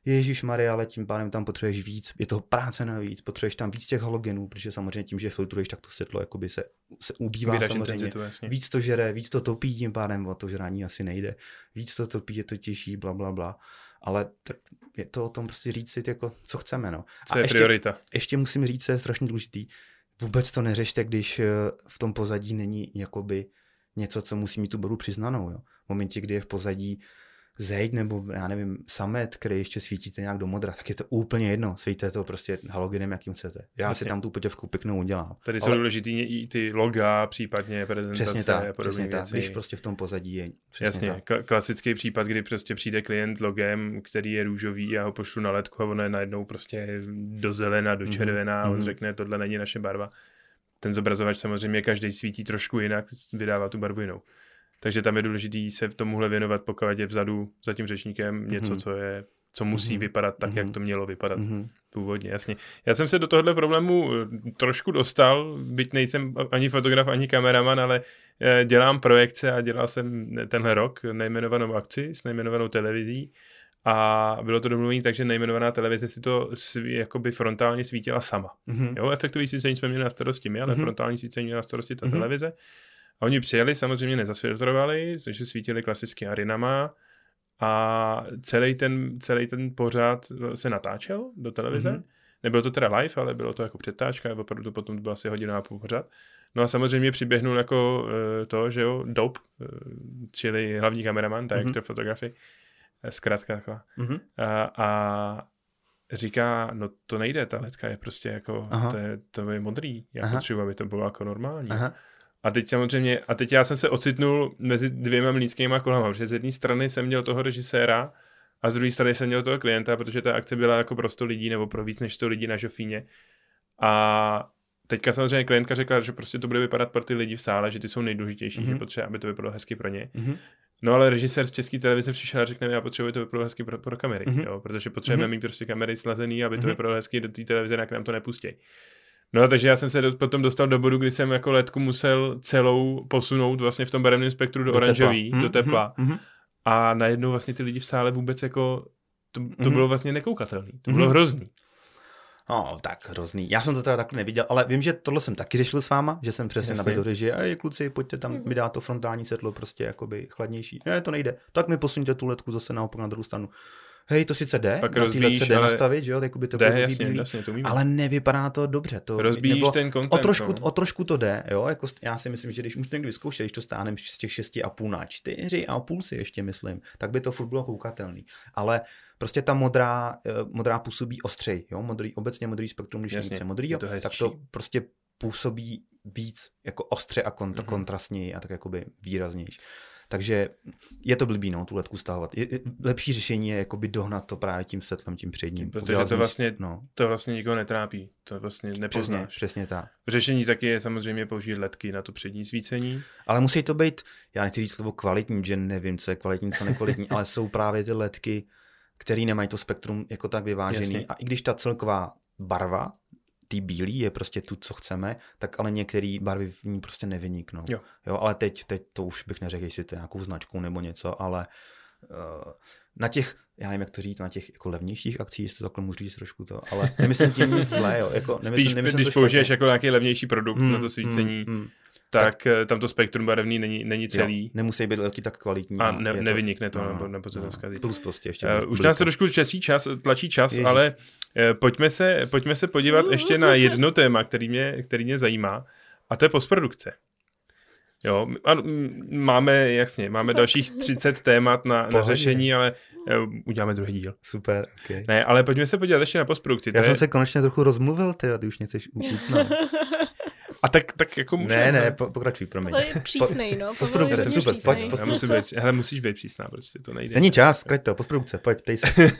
[SPEAKER 3] Ježíš Maria, ale tím pádem tam potřebuješ víc, je toho práce navíc, potřebuješ tam víc těch halogenů, protože samozřejmě tím, že filtruješ, tak to světlo jakoby se, se ubývá
[SPEAKER 1] Vydáš
[SPEAKER 3] samozřejmě.
[SPEAKER 1] intenzitu, jasně.
[SPEAKER 3] Víc to žere, víc to topí, tím pádem o to žrání asi nejde. Víc to topí, je to těžší, bla, bla, bla. Ale tak je to o tom prostě říct si, jako, co chceme. No.
[SPEAKER 1] Co je
[SPEAKER 3] ještě,
[SPEAKER 1] priorita?
[SPEAKER 3] ještě musím říct, co je strašně důležitý, vůbec to neřešte, když eh, v tom pozadí není jakoby něco, co musí mít tu barvu přiznanou. Jo. V momentě, kdy je v pozadí zeď nebo já nevím, samet, který ještě svítíte nějak do modra, tak je to úplně jedno. Svítíte to prostě halogenem, jakým chcete. Já
[SPEAKER 1] Jasně.
[SPEAKER 3] si tam tu potěvku pěknou udělám.
[SPEAKER 1] Tady jsou
[SPEAKER 3] Ale
[SPEAKER 1] důležitý i ty loga, případně prezentace
[SPEAKER 3] Přesně
[SPEAKER 1] a
[SPEAKER 3] tak,
[SPEAKER 1] podobné
[SPEAKER 3] přesně tak. Když prostě v tom pozadí je.
[SPEAKER 1] Jasně,
[SPEAKER 3] Tak.
[SPEAKER 1] Klasický případ, kdy prostě přijde klient s logem, který je růžový, já ho pošlu na ledku a ono je najednou prostě do zelena, do
[SPEAKER 3] Mhm,
[SPEAKER 1] červená a on
[SPEAKER 3] mhm.
[SPEAKER 1] řekne, tohle není naše barva. ten zobrazovač samozřejmě každý svítí trošku jinak, vydává tu barvu jinou. Takže tam je důležité se v tomuhle věnovat, pokud je vzadu za tím řečníkem něco, mm-hmm. co je co musí mm-hmm. vypadat tak, mm-hmm. jak to mělo vypadat mm-hmm. původně, jasně. Já jsem se do tohohle problému eh, trošku dostal, byť nejsem ani fotograf, ani kameraman, ale eh, dělám projekce a dělal jsem tenhle rok nejmenovanou akci s nejmenovanou televizí a bylo to domluvené tak, že nejmenovaná televize si to sví, jakoby frontálně svítila sama. Mm-hmm. Jo, efektový svícení jsme měli na starosti my, ale mm-hmm. frontální svícení měla na starosti ta mm-hmm. televize. A oni přijeli, samozřejmě nezasvětlovali, takže svítili klasicky arinama, a celý ten, celý ten pořád se natáčel do televize. Mm-hmm. Nebylo to teda live, ale bylo to jako předtáčka, opravdu to potom to bylo asi hodina a půl pořád. No a samozřejmě přiběhnul jako uh, to, že jo, Dope, uh, čili hlavní kameraman, director mm-hmm. fotografy, eh, zkrátka taková. Mm-hmm. A, a říká, no to nejde, ta ledka je prostě jako, to je, to je modrý, já Aha. potřebuji, aby to bylo jako normální. Aha. A teď samozřejmě, a teď já jsem se ocitnul mezi dvěma mlínskýma kolama, protože z jedné strany jsem měl toho režiséra a z druhé strany jsem měl toho klienta, protože ta akce byla jako pro 100 lidí nebo pro víc než 100 lidí na Žofíně. A teďka samozřejmě klientka řekla, že prostě to bude vypadat pro ty lidi v sále, že ty jsou nejdůležitější, mm-hmm. že mhm. potřeba, aby to vypadalo hezky pro ně. Mm-hmm. No ale režisér z české televize přišel a řekne, já potřebuji to vypadalo hezky pro, pro kamery, mm-hmm. jo, protože potřebujeme mm-hmm. mít prostě kamery slazený, aby to mm-hmm. vypadalo hezky do té televize, jak nám to nepustí. No takže já jsem se do, potom dostal do bodu, kdy jsem jako letku musel celou posunout vlastně v tom barevném spektru do, do oranžový, tepla. do tepla. Mm-hmm. A najednou vlastně ty lidi v sále vůbec jako, to, to mm-hmm. bylo vlastně nekoukatelný, to mm-hmm. bylo hrozný.
[SPEAKER 3] No, tak hrozný. Já jsem to teda takhle neviděl, ale vím, že tohle jsem taky řešil s váma, že jsem přesně nabídl režii, ej kluci, pojďte tam, mi dá to frontální světlo prostě jakoby chladnější. Ne, to nejde. Tak mi posuňte tu letku zase naopak na druhou stranu hej, to sice jde, Pak na rozbíjíš, jde ale... nastavit, že jo, jako by to
[SPEAKER 1] jde, jasně, jasně, to
[SPEAKER 3] ale nevypadá to dobře. To,
[SPEAKER 1] Rozbíjíš nebo ten content,
[SPEAKER 3] o trošku, no. o trošku to jde, jo, jako já si myslím, že když už někdy vyzkoušet, když to stáhneme z těch 6,5 na 4 a půl si ještě myslím, tak by to furt bylo koukatelný. Ale prostě ta modrá, eh, modrá působí ostřej, jo, modrý, obecně modrý spektrum, když Jasně, více modrý, jo, to tak to prostě působí víc jako ostře a kont- mm-hmm. kontrastněji a tak jakoby výraznější. Takže je to blbý, no, tu letku stahovat. Je, je, lepší řešení je jakoby dohnat to právě tím setlem, tím předním.
[SPEAKER 1] Protože to vlastně, no. to vlastně nikoho netrápí. To vlastně nepoznáš.
[SPEAKER 3] Přesně, přesně tak.
[SPEAKER 1] Řešení taky je samozřejmě použít ledky na to přední svícení.
[SPEAKER 3] Ale musí to být, já nechci říct slovo kvalitní, že nevím, co je kvalitní, co nekvalitní, ale jsou právě ty ledky, které nemají to spektrum jako tak vyvážený. Jasně. A i když ta celková barva ty bílý je prostě tu, co chceme, tak ale některé barvy v ní prostě nevyniknou. Jo. jo ale teď, teď to už bych neřekl, jestli to je nějakou značku nebo něco, ale uh, na těch, já nevím, jak to říct, na těch jako levnějších akcích, jestli to takhle můžu říct trošku to, ale nemyslím tím nic zlé, jo. Jako,
[SPEAKER 1] nemyslím, Spíš, nemyslím když použiješ jako nějaký levnější produkt hmm, na to svícení, hmm, hmm tak, tak eh, tam to spektrum barevný není, není celý. Jo,
[SPEAKER 3] nemusí být taky tak kvalitní.
[SPEAKER 1] A ne, nevynikne to, no, nebo, nebo se to
[SPEAKER 3] no,
[SPEAKER 1] zkazí.
[SPEAKER 3] Plus prostě ještě.
[SPEAKER 1] Uh, už nás trošku časí čas, tlačí čas, Ježiš. ale uh, pojďme, se, pojďme se podívat ještě na jedno téma, který mě, který mě zajímá, a to je postprodukce. Jo, ano, máme, jasně, máme dalších 30 témat na, na řešení, ale uh, uděláme druhý díl.
[SPEAKER 3] Super, okay.
[SPEAKER 1] Ne, ale pojďme se podívat ještě na postprodukci.
[SPEAKER 3] Já to jsem je... se konečně trochu rozmluvil, ty, ty už něco utnout.
[SPEAKER 1] A tak, tak jako můžeme.
[SPEAKER 3] Ne, ne, po, pokračuj, promiň.
[SPEAKER 2] To je přísnej, no.
[SPEAKER 3] Postprodukce, super, pojď,
[SPEAKER 1] postprodukce. Být, hele, musíš být přísná, prostě to nejde.
[SPEAKER 3] Není čas, krať to, postprodukce, pojď, ptej se.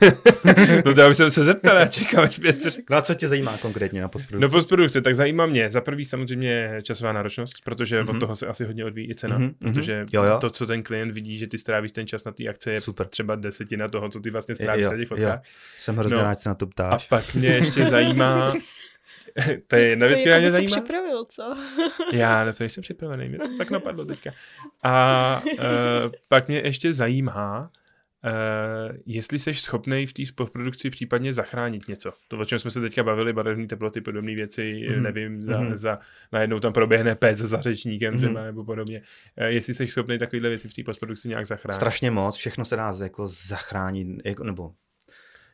[SPEAKER 1] no to já už jsem se zeptal, já čekám, až mě co
[SPEAKER 3] No a co tě zajímá konkrétně na postprodukci?
[SPEAKER 1] No postprodukce, tak zajímá mě za prvý samozřejmě časová náročnost, protože mm-hmm. od mhm. toho se asi hodně odvíjí i cena, mm-hmm. protože jo, jo. to, co ten klient vidí, že ty strávíš ten čas na té akce, je super. třeba desetina toho, co ty vlastně strávíš na těch fotkách.
[SPEAKER 3] Jsem hrozně no. rád, se na to ptáš.
[SPEAKER 1] A pak mě ještě zajímá, to je jedna věc, která mě zajímá.
[SPEAKER 2] připravil, co?
[SPEAKER 1] Já na to nejsem připravený, mě to tak napadlo teďka. A uh, pak mě ještě zajímá, Uh, jestli jsi schopný v té postprodukci případně zachránit něco. To, o čem jsme se teďka bavili, barevné teploty, podobné věci, mm. nevím, za, mm. za, najednou tam proběhne pes za řečníkem mm. třeba, nebo podobně. Uh, jestli jsi schopný takovéhle věci v té postprodukci nějak zachránit.
[SPEAKER 3] Strašně moc, všechno se dá jako zachránit, jako, nebo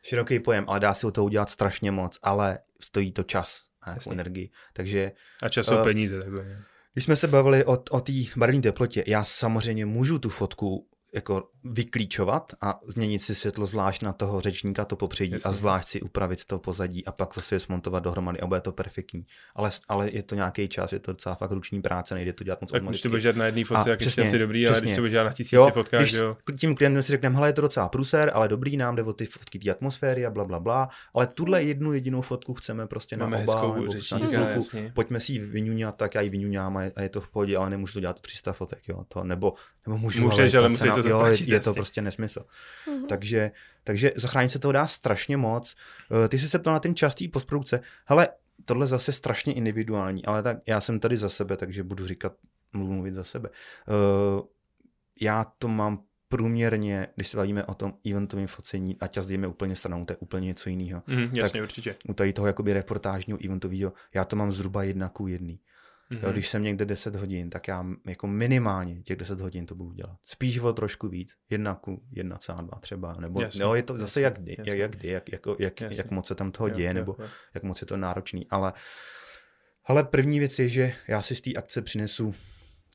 [SPEAKER 3] široký pojem, ale dá se to udělat strašně moc, ale stojí to čas a jako energii. Takže,
[SPEAKER 1] a čas jsou uh, peníze takzvaně.
[SPEAKER 3] Když jsme se bavili o, o té barevné teplotě, já samozřejmě můžu tu fotku jako vyklíčovat a změnit si světlo zvlášť na toho řečníka, to popředí Jasně. a zvlášť si upravit to pozadí a pak zase je smontovat dohromady a bude to perfektní. Ale, ale je to nějaký čas, je to docela fakt ruční práce, nejde to dělat moc
[SPEAKER 1] Tak když to budeš na jedné fotce, jak přesně, je asi dobrý, přesně. ale když to budeš na tisíci
[SPEAKER 3] jo,
[SPEAKER 1] fotkách,
[SPEAKER 3] když
[SPEAKER 1] jo.
[SPEAKER 3] tím klientem si řekneme, hele, je to docela pruser, ale dobrý, nám jde o ty fotky té atmosféry a bla, bla, bla, ale tuhle jednu jedinou fotku chceme prostě Máme na oba, hezkou, nebo řečníka, pojďme si ji vyňuňat, tak já ji vyňuňám a je to v pohodě, ale nemůžu to dělat 300 fotek, jo, to, nebo, nebo můžu,
[SPEAKER 1] Můžeš, ale, ale
[SPEAKER 3] cena,
[SPEAKER 1] to
[SPEAKER 3] jo, je, je to prostě nesmysl. Mm-hmm. Takže, takže zachránit se toho dá strašně moc. Eh, ty jsi se ptal na ten častý postprodukce. Hele, tohle zase strašně individuální, ale tak já jsem tady za sebe, takže budu říkat, mluvit, mluvit za sebe. Uh, já to mám průměrně, když se bavíme o tom eventovém focení, a čas dejme úplně stranou, to je úplně něco jiného.
[SPEAKER 1] Mm, jasně, tak určitě.
[SPEAKER 3] U tady toho jakoby reportážního eventového, já to mám zhruba jedna ku jedný. Mm-hmm. Jo, když jsem někde 10 hodin, tak já jako minimálně těch 10 hodin to budu dělat. Spíš o trošku víc, jedna ku 1,2 třeba, nebo jasně, jo, je to zase jasně, jak kdy, jasně. jak, kdy, jak, jako, jak, jak moc se tam toho děje, jo, nebo jo, jo. jak moc je to náročný, ale ale první věc je, že já si z té akce přinesu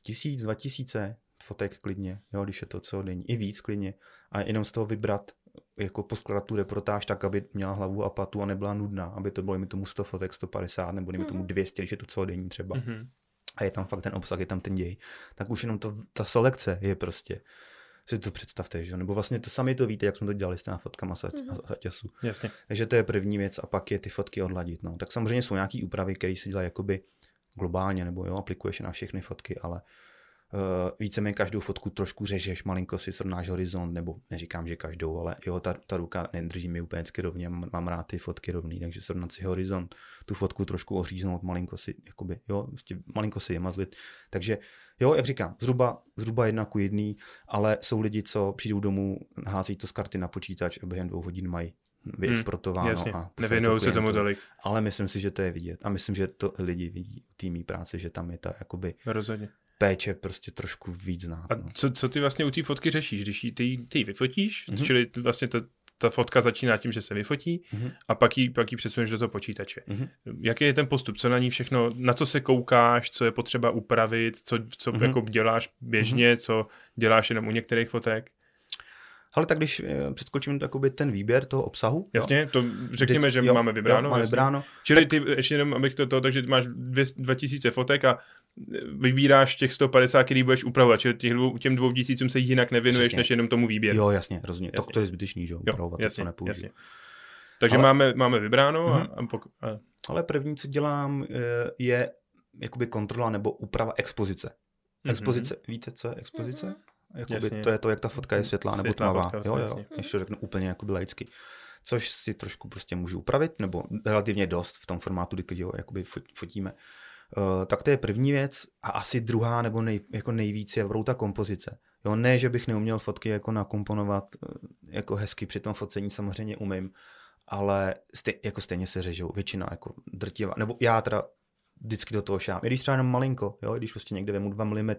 [SPEAKER 3] tisíc, dva tisíce fotek klidně, jo, když je to celodenní, i víc klidně a jenom z toho vybrat jako poskladat tu reportáž tak, aby měla hlavu a patu a nebyla nudná, aby to bylo mi tomu 100 fotek, 150 nebo mi tomu 200, mhm. když je to celodenní třeba. Mm-hmm. A je tam fakt ten obsah, je tam ten děj. Tak už jenom to, ta selekce je prostě si to představte, že? Nebo vlastně to sami to víte, jak jsme to dělali s těma fotkama mm-hmm.
[SPEAKER 1] Jasně.
[SPEAKER 3] Takže to je první věc a pak je ty fotky odladit. No. Tak samozřejmě jsou nějaké úpravy, které se dělají jakoby globálně, nebo jo, aplikuješ na všechny fotky, ale uh, více mi každou fotku trošku řežeš, malinko si srovnáš horizont, nebo neříkám, že každou, ale jo, ta, ta ruka nedrží mi úplně rovně, mám, mám rád ty fotky rovný, takže srovnat si horizont, tu fotku trošku oříznout, malinko si, jakoby, jo, malinko si je mazlit, takže jo, jak říkám, zhruba, zhruba jedna ku jedný, ale jsou lidi, co přijdou domů, hází to z karty na počítač a během dvou hodin mají vyexportováno. Hmm,
[SPEAKER 1] a Nevěnují se tomu tolik.
[SPEAKER 3] Ale myslím si, že to je vidět. A myslím, že to lidi vidí u týmí práce, že tam je ta jakoby
[SPEAKER 1] Rozhodně
[SPEAKER 3] péče prostě trošku víc znát.
[SPEAKER 1] A
[SPEAKER 3] no.
[SPEAKER 1] co, co ty vlastně u té fotky řešíš, když ty, ty vyfotíš, mm-hmm. čili vlastně to, ta fotka začíná tím, že se vyfotí mm-hmm. a pak ji, pak ji přesuneš do toho počítače. Mm-hmm. Jaký je ten postup? Co na ní všechno, na co se koukáš, co je potřeba upravit, co, co mm-hmm. jako děláš běžně, mm-hmm. co děláš jenom u některých fotek?
[SPEAKER 3] Ale tak když eh, přeskočím takoby ten výběr toho obsahu.
[SPEAKER 1] Jasně, to řekněme, když, že jo, máme vybráno. Jo,
[SPEAKER 3] máme vybráno.
[SPEAKER 1] Čili tak... ty, ještě jenom, abych to, to takže máš 2000 fotek a vybíráš těch 150, který budeš upravovat, čili těch dvou, těm dvou tisícům se jinak nevěnuješ, Přesně. než jenom tomu výběru.
[SPEAKER 3] Jo, jasně, rozumím. To, to je zbytečný, že jo, upravovat jasně, to, co nepoužiju. Jasně.
[SPEAKER 1] Takže Ale... máme, máme vybráno. A, mhm. a, pok- a...
[SPEAKER 3] Ale první, co dělám, eh, je jakoby kontrola nebo úprava expozice. Mhm. Expozice, mm-hmm. víte, co je expozice? Mm-hmm. Jakoby to je to, jak ta fotka je světlá, nebo tmavá. Fotka, jo, jo, když to řeknu úplně jakoby laicky. Což si trošku prostě můžu upravit, nebo relativně dost v tom formátu, kdy ho jakoby fotíme. Uh, tak to je první věc a asi druhá nebo nej, jako nejvíc je ta kompozice. Jo, ne, že bych neuměl fotky jako nakomponovat uh, jako hezky při tom focení, samozřejmě umím, ale stej, jako stejně se řežou, většina jako drtivá, nebo já teda vždycky do toho šám. I když třeba jenom malinko, jo, když prostě někde vemu 2 mm,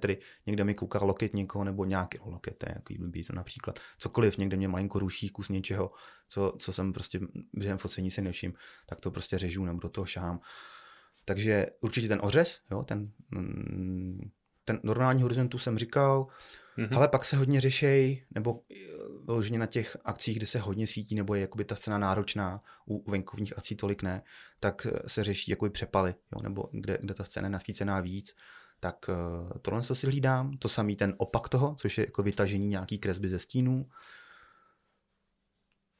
[SPEAKER 3] někde mi kouká loket někoho nebo nějaký loket, to je jaký blbý, to například cokoliv, někde mě malinko ruší kus něčeho, co, co jsem prostě během focení si nevšim, tak to prostě řežu nebo do toho šám. Takže určitě ten ořez, jo, ten, mm, ten normální horizontu jsem říkal, Mm-hmm. Ale pak se hodně řešej, nebo eh, vyloženě na těch akcích, kde se hodně svítí, nebo je jakoby ta scéna náročná, u venkovních akcí tolik ne, tak eh, se řeší jakoby přepaly, jo, nebo kde, kde ta scéna je nasvícená víc, tak uh, tohle si hlídám, to samý ten opak toho, což je jako vytažení nějaký kresby ze stínů,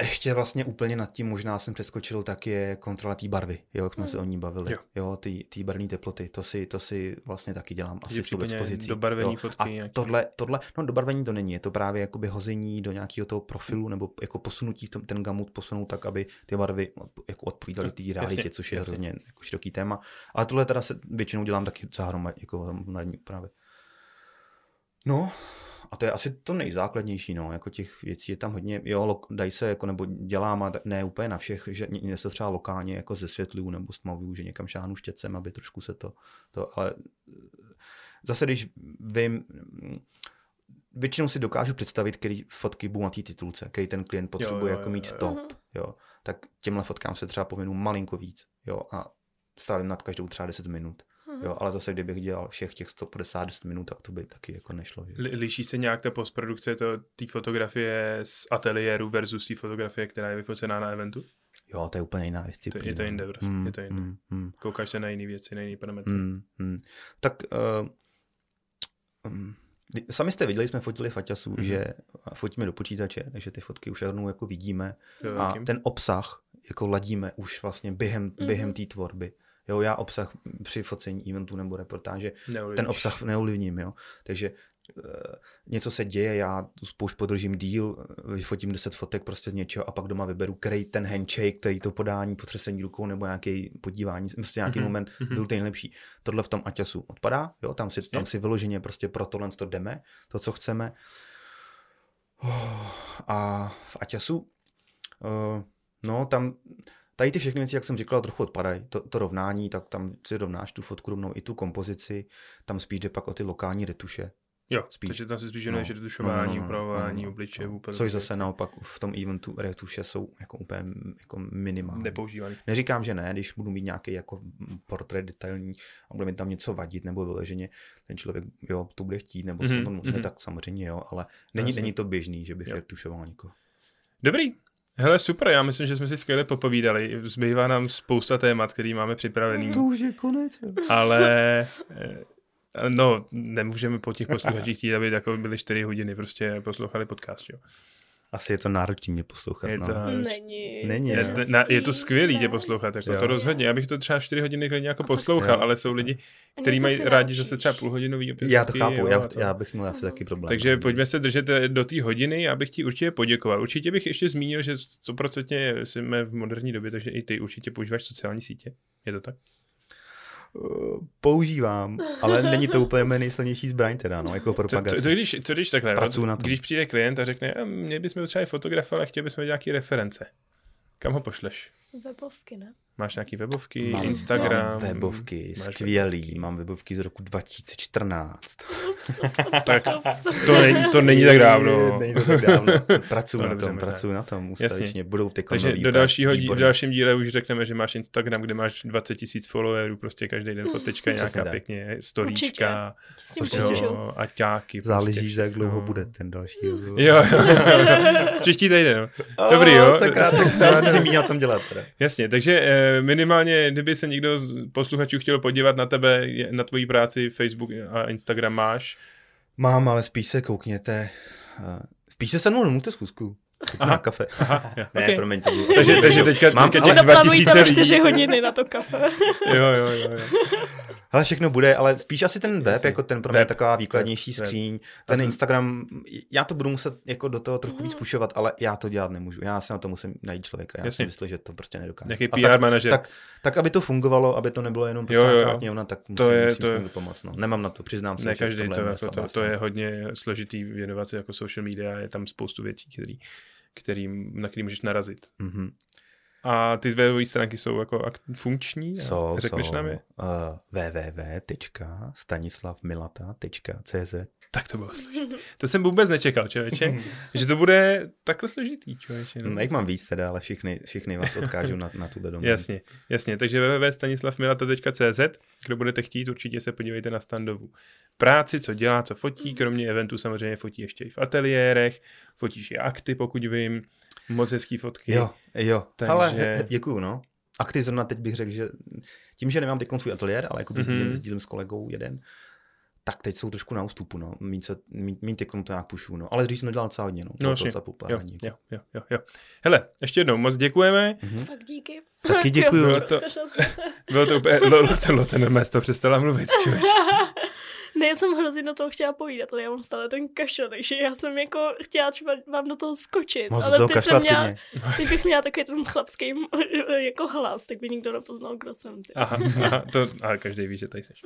[SPEAKER 3] ještě vlastně úplně nad tím možná jsem přeskočil, tak je kontrola té barvy, jo, jak jsme hmm. se o ní bavili. Jo, jo ty, barvné teploty, to si, to si vlastně taky dělám asi s tou expozicí.
[SPEAKER 1] Dobarvení fotky
[SPEAKER 3] A nějaký. tohle, tohle, no dobarvení to není, je to právě jakoby hození do nějakého toho profilu nebo jako posunutí v tom, ten gamut posunout tak, aby ty barvy jako odpovídaly té realitě, což je jasně. hrozně jako široký téma. Ale tohle teda se většinou dělám taky docela hromad, jako hromadní úpravy. No, a to je asi to nejzákladnější, no, jako těch věcí je tam hodně, jo, dají se, jako, nebo dělám, a ne úplně na všech, že něco třeba lokálně jako ze světlů nebo stmavů, že někam šáhnu štětcem, aby trošku se to, to ale zase, když vím, většinou si dokážu představit, který fotky budou na té titulce, který ten klient potřebuje jo, jo, jako mít jo, jo. top, jo. Tak těmhle fotkám se třeba povinu malinko víc, jo, a strávím nad každou třeba 10 minut. Jo, ale zase, kdybych dělal všech těch 150 minut, tak to by taky jako nešlo. Že?
[SPEAKER 1] Li- Liší se nějak ta postprodukce té fotografie z ateliéru versus té fotografie, která je vyfocená na eventu?
[SPEAKER 3] Jo, to je úplně jiná
[SPEAKER 1] To,
[SPEAKER 3] disciplína.
[SPEAKER 1] je to jinde, prostě,
[SPEAKER 3] Hmm,
[SPEAKER 1] je to jinde.
[SPEAKER 3] hmm, hmm.
[SPEAKER 1] Koukáš se na jiné věci, na jiný parametry.
[SPEAKER 3] Hmm, hmm. Tak uh, um, sami jste viděli, jsme fotili Faťasu,
[SPEAKER 1] Mhm.
[SPEAKER 3] mm-hmm. že fotíme do počítače, takže ty fotky už rovnou jako vidíme
[SPEAKER 1] Jo,
[SPEAKER 3] a ten obsah jako ladíme už vlastně během,
[SPEAKER 2] Mhm.
[SPEAKER 3] mm-hmm. během té tvorby. Jo, já obsah při focení eventu nebo reportáže,
[SPEAKER 1] Neovlivníš.
[SPEAKER 3] ten obsah neovlivním, jo. Takže uh, něco se děje, já tu spoušť podržím díl, eh, vyfotím 10 fotek prostě z něčeho a pak doma vyberu, který ten handshake, který to podání, potřesení rukou nebo nějaký podívání, prostě nějaký
[SPEAKER 1] Mhm,
[SPEAKER 3] mm-hmm. moment
[SPEAKER 1] mhm.
[SPEAKER 3] byl ten nejlepší. Tohle v tom Aťasu odpadá, jo, tam si, tam si vyloženě prostě pro tohle to jdeme, to, co chceme. Oh, A v Aťasu, uh, no tam, tady ty všechny věci, jak jsem říkal, trochu odpadají. To, to rovnání, tak tam si rovnáš tu fotku rovnou i tu kompozici, tam spíš jde pak o ty lokální retuše.
[SPEAKER 1] Jo,
[SPEAKER 3] spíš.
[SPEAKER 1] takže tam se spíš
[SPEAKER 3] No.
[SPEAKER 1] věnuješ no, retušování,
[SPEAKER 3] No, no, no,
[SPEAKER 1] upravování
[SPEAKER 3] no, no,
[SPEAKER 1] obličeje,
[SPEAKER 3] no.
[SPEAKER 1] úplně
[SPEAKER 3] Což zase naopak v tom eventu retuše jsou jako úplně jako minimální.
[SPEAKER 1] nepoužívaný.
[SPEAKER 3] Neříkám, že ne, když budu mít nějaký jako portrét detailní a bude mi tam něco vadit nebo vyloženě ten člověk jo, to bude chtít nebo se
[SPEAKER 1] Mhm,
[SPEAKER 3] mm-hmm. to může,
[SPEAKER 1] mhm.
[SPEAKER 3] tak samozřejmě jo, ale není,
[SPEAKER 1] Jasně.
[SPEAKER 3] není to běžný, že bych
[SPEAKER 1] Jo.
[SPEAKER 3] retušoval někoho.
[SPEAKER 1] Dobrý. Hele, super, já myslím, že jsme si skvěle popovídali. Zbývá nám spousta témat, který máme připravený,
[SPEAKER 3] už je konec.
[SPEAKER 1] ale eh, no, nemůžeme po těch posluchačích chtít, aby jako byly 4 hodiny prostě poslouchali podcast, jo.
[SPEAKER 3] Asi je to náročný mě poslouchat.
[SPEAKER 1] Je
[SPEAKER 3] no.
[SPEAKER 1] to,
[SPEAKER 2] Není.
[SPEAKER 3] Není,
[SPEAKER 1] je,
[SPEAKER 3] ne?
[SPEAKER 1] to, na, je to skvělý tě poslouchat, jako
[SPEAKER 3] Jo.
[SPEAKER 1] to rozhodně. Já bych to třeba 4 hodiny klidně jako poslouchal,
[SPEAKER 3] Jo.
[SPEAKER 1] ale jsou lidi, kteří mají rádi
[SPEAKER 2] naučíš.
[SPEAKER 1] zase třeba půlhodinový
[SPEAKER 3] Já to chápu,
[SPEAKER 1] jo,
[SPEAKER 3] já,
[SPEAKER 1] to.
[SPEAKER 3] já bych měl asi taky problém.
[SPEAKER 1] Takže
[SPEAKER 3] no.
[SPEAKER 1] pojďme se držet eh, do té hodiny, já bych ti určitě poděkoval. Určitě bych ještě zmínil, že 100% jsme v moderní době, takže i ty určitě používáš sociální sítě. Je to tak?
[SPEAKER 3] Používám, ale není to úplně moje nejsilnější zbraň teda, no, jako
[SPEAKER 1] Co,
[SPEAKER 3] propagace.
[SPEAKER 1] co, co, když, co když takhle,
[SPEAKER 3] Pracuju na tom.
[SPEAKER 1] když přijde klient a řekne, "A mě bychom třeba fotografa, ale chtěli bychom nějaké reference. Kam ho pošleš?
[SPEAKER 2] Webovky, ne?
[SPEAKER 1] Máš nějaký webovky,
[SPEAKER 3] Mám,
[SPEAKER 1] Instagram?
[SPEAKER 3] mám webovky,
[SPEAKER 1] máš
[SPEAKER 3] skvělý,
[SPEAKER 1] webovky.
[SPEAKER 3] mám webovky z roku 2014.
[SPEAKER 1] Tak to není, to není tak dávno.
[SPEAKER 3] Není to tak dávno. Pracuji
[SPEAKER 1] To
[SPEAKER 3] na tom, pracuji na tom,
[SPEAKER 1] Jasně.
[SPEAKER 3] ustavičně. Budou ty
[SPEAKER 1] Takže
[SPEAKER 3] nový
[SPEAKER 1] do dalšího, dí, dalším díle už řekneme, že máš Instagram, kde máš 20 tisíc followerů, prostě každý den fotečka nějaká pěkně, storíčka,
[SPEAKER 2] S tím
[SPEAKER 3] Určitě.
[SPEAKER 2] pomůžu.
[SPEAKER 1] jo, aťáky.
[SPEAKER 3] Záleží,
[SPEAKER 1] prostě
[SPEAKER 3] za jak dlouho bude ten další rozhovor.
[SPEAKER 1] Jo, jo, jo. Příští týden. Dobrý, jo.
[SPEAKER 3] Sakra, tak musím mít na tom dělat.
[SPEAKER 1] Jasně, takže eh, minimálně, kdyby se někdo z posluchačů chtěl podívat na tebe, na tvoji práci, Facebook a Instagram máš.
[SPEAKER 3] Mám, ale spíš se koukněte. eh, Spíš se se mnou domluvte zkusku.
[SPEAKER 1] Aha.
[SPEAKER 3] Na kafe.
[SPEAKER 1] Aha,
[SPEAKER 3] Ne,
[SPEAKER 1] okay.
[SPEAKER 3] promiň, to bylo.
[SPEAKER 1] Takže, takže teďka,
[SPEAKER 3] Mám-
[SPEAKER 1] teďka těch
[SPEAKER 2] Si naplánujte
[SPEAKER 1] 2000
[SPEAKER 2] na
[SPEAKER 1] lidí.
[SPEAKER 2] 4 hodiny na to kafe.
[SPEAKER 1] Jo, jo, jo, jo.
[SPEAKER 3] Ale všechno bude, ale spíš asi ten web,
[SPEAKER 1] Jasně.
[SPEAKER 3] jako ten pro mě
[SPEAKER 1] Web.
[SPEAKER 3] taková výkladnější
[SPEAKER 1] Web.
[SPEAKER 3] Skříň. Ten
[SPEAKER 1] co-
[SPEAKER 3] Instagram, já to budu muset jako do toho trochu víc pušovat, ale já to dělat nemůžu. Já se na to musím najít člověka. Já
[SPEAKER 1] Jasně.
[SPEAKER 3] si myslím, že to prostě nedokážu.
[SPEAKER 1] Nějaký PR
[SPEAKER 3] tak,
[SPEAKER 1] manažer.
[SPEAKER 3] tak, tak, aby to fungovalo, aby to nebylo jenom
[SPEAKER 1] Jo, jo, jo.
[SPEAKER 3] prostě ona, tak musím,
[SPEAKER 1] je-
[SPEAKER 3] musím
[SPEAKER 1] to
[SPEAKER 3] s
[SPEAKER 1] je-
[SPEAKER 3] tím pomoct. No. Nemám na to, přiznám se.
[SPEAKER 1] Ne každý, to,
[SPEAKER 3] moje
[SPEAKER 1] jako, to, to je hodně složitý věnovat se jako social media, je tam spoustu věcí, který, který, na který můžeš narazit.
[SPEAKER 3] Mhm.
[SPEAKER 1] A ty webové stránky jsou jako ak- funkční? A
[SPEAKER 3] Jsou,
[SPEAKER 1] Řekneš
[SPEAKER 3] jsou.
[SPEAKER 1] nám je?
[SPEAKER 3] Uh, www.stanislavmilata.cz
[SPEAKER 1] Tak to bylo složitý. To jsem vůbec nečekal, člověče, že to bude takhle složitý, člověče. No.
[SPEAKER 3] No, jak mám víc teda, ale všichni, všichni vás odkážu na, na tuhle domů.
[SPEAKER 1] Jasně, jasně. Takže www.stanislavmilata.cz, kdo budete chtít, určitě se podívejte na standovu práci, co dělá, co fotí, kromě eventu samozřejmě fotí ještě i v ateliérech, fotíš i akty, pokud vím, moc hezký fotky.
[SPEAKER 3] Jo, jo.
[SPEAKER 1] Takže-
[SPEAKER 3] Ale he- děkuju, no. Akty zrovna teď bych řekl, že tím, že nemám teď svůj ateliér, ale jako
[SPEAKER 1] Mhm.
[SPEAKER 3] mm-hmm. sdílím, sdílím s kolegou jeden, tak teď jsou trošku na ústupu, no. Mít, se, mít, mít teď to nějak pušu, no. Ale dřív jsem nedělal docela hodně, no.
[SPEAKER 1] No,
[SPEAKER 3] to docela
[SPEAKER 1] Jo,
[SPEAKER 3] populární.
[SPEAKER 1] jo, jo, jo, jo. Hele, ještě jednou moc děkujeme.
[SPEAKER 2] Fakt díky.
[SPEAKER 3] Taky děkuju.
[SPEAKER 1] Bylo to- Bylo to úplně, Lotte, Lotte, normálně z toho přestala mluvit. člověče.
[SPEAKER 2] Ne, já jsem hrozně do toho chtěla povídat, ale já mám stále ten kašel, takže já jsem jako chtěla třeba vám do toho skočit,
[SPEAKER 3] Moc
[SPEAKER 2] ale
[SPEAKER 3] toho
[SPEAKER 2] teď jsem měla, teď bych měla takový ten chlapský jako hlas, tak by nikdo nepoznal, kdo jsem. Ty.
[SPEAKER 1] Aha, aha, to, ale každý ví, že tady jsi.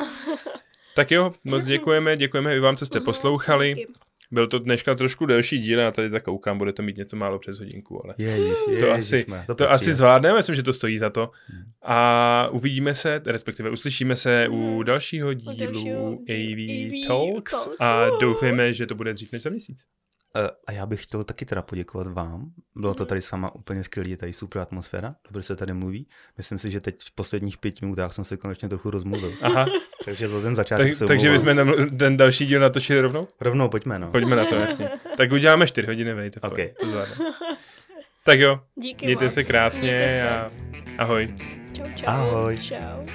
[SPEAKER 1] Tak jo, moc děkujeme, děkujeme i vám, co jste
[SPEAKER 2] Mhm,
[SPEAKER 1] poslouchali.
[SPEAKER 2] díky.
[SPEAKER 1] Byl to dneška trošku delší díl, já tady tak koukám, bude to mít něco málo přes hodinku, ale
[SPEAKER 3] Ježiš, ježiš,
[SPEAKER 1] to asi, to, to asi zvládneme, myslím, že to stojí za to.
[SPEAKER 3] Hmm.
[SPEAKER 1] A uvidíme se, respektive uslyšíme se u
[SPEAKER 2] Mhm.
[SPEAKER 1] dalšího
[SPEAKER 2] dalšího
[SPEAKER 1] dílu AV
[SPEAKER 2] AV
[SPEAKER 1] Talks
[SPEAKER 2] Talks.
[SPEAKER 1] a doufejme, že to bude dřív než za měsíc.
[SPEAKER 3] Eh, a já bych chtěl taky teda poděkovat vám. Bylo to
[SPEAKER 2] Mhm.
[SPEAKER 3] tady sama úplně skvělé, je tady super atmosféra, dobře se tady mluví. Myslím si, že teď v posledních pěti minutách jsem se konečně trochu rozmluvil.
[SPEAKER 1] Aha,
[SPEAKER 3] Takže za ten začátek
[SPEAKER 1] tak,
[SPEAKER 3] se
[SPEAKER 1] takže bychom ten další díl natočili rovnou?
[SPEAKER 3] Rovnou pojďme, no.
[SPEAKER 1] Pojďme na to, jasně. Tak uděláme 4 hodiny, vejte.
[SPEAKER 3] Ok.
[SPEAKER 1] To zvládne. Tak jo,
[SPEAKER 2] Díky
[SPEAKER 1] mějte
[SPEAKER 2] moc.
[SPEAKER 1] se krásně
[SPEAKER 2] Mějte se.
[SPEAKER 1] a ahoj.
[SPEAKER 2] Čau, čau.
[SPEAKER 3] Ahoj.
[SPEAKER 2] Čau.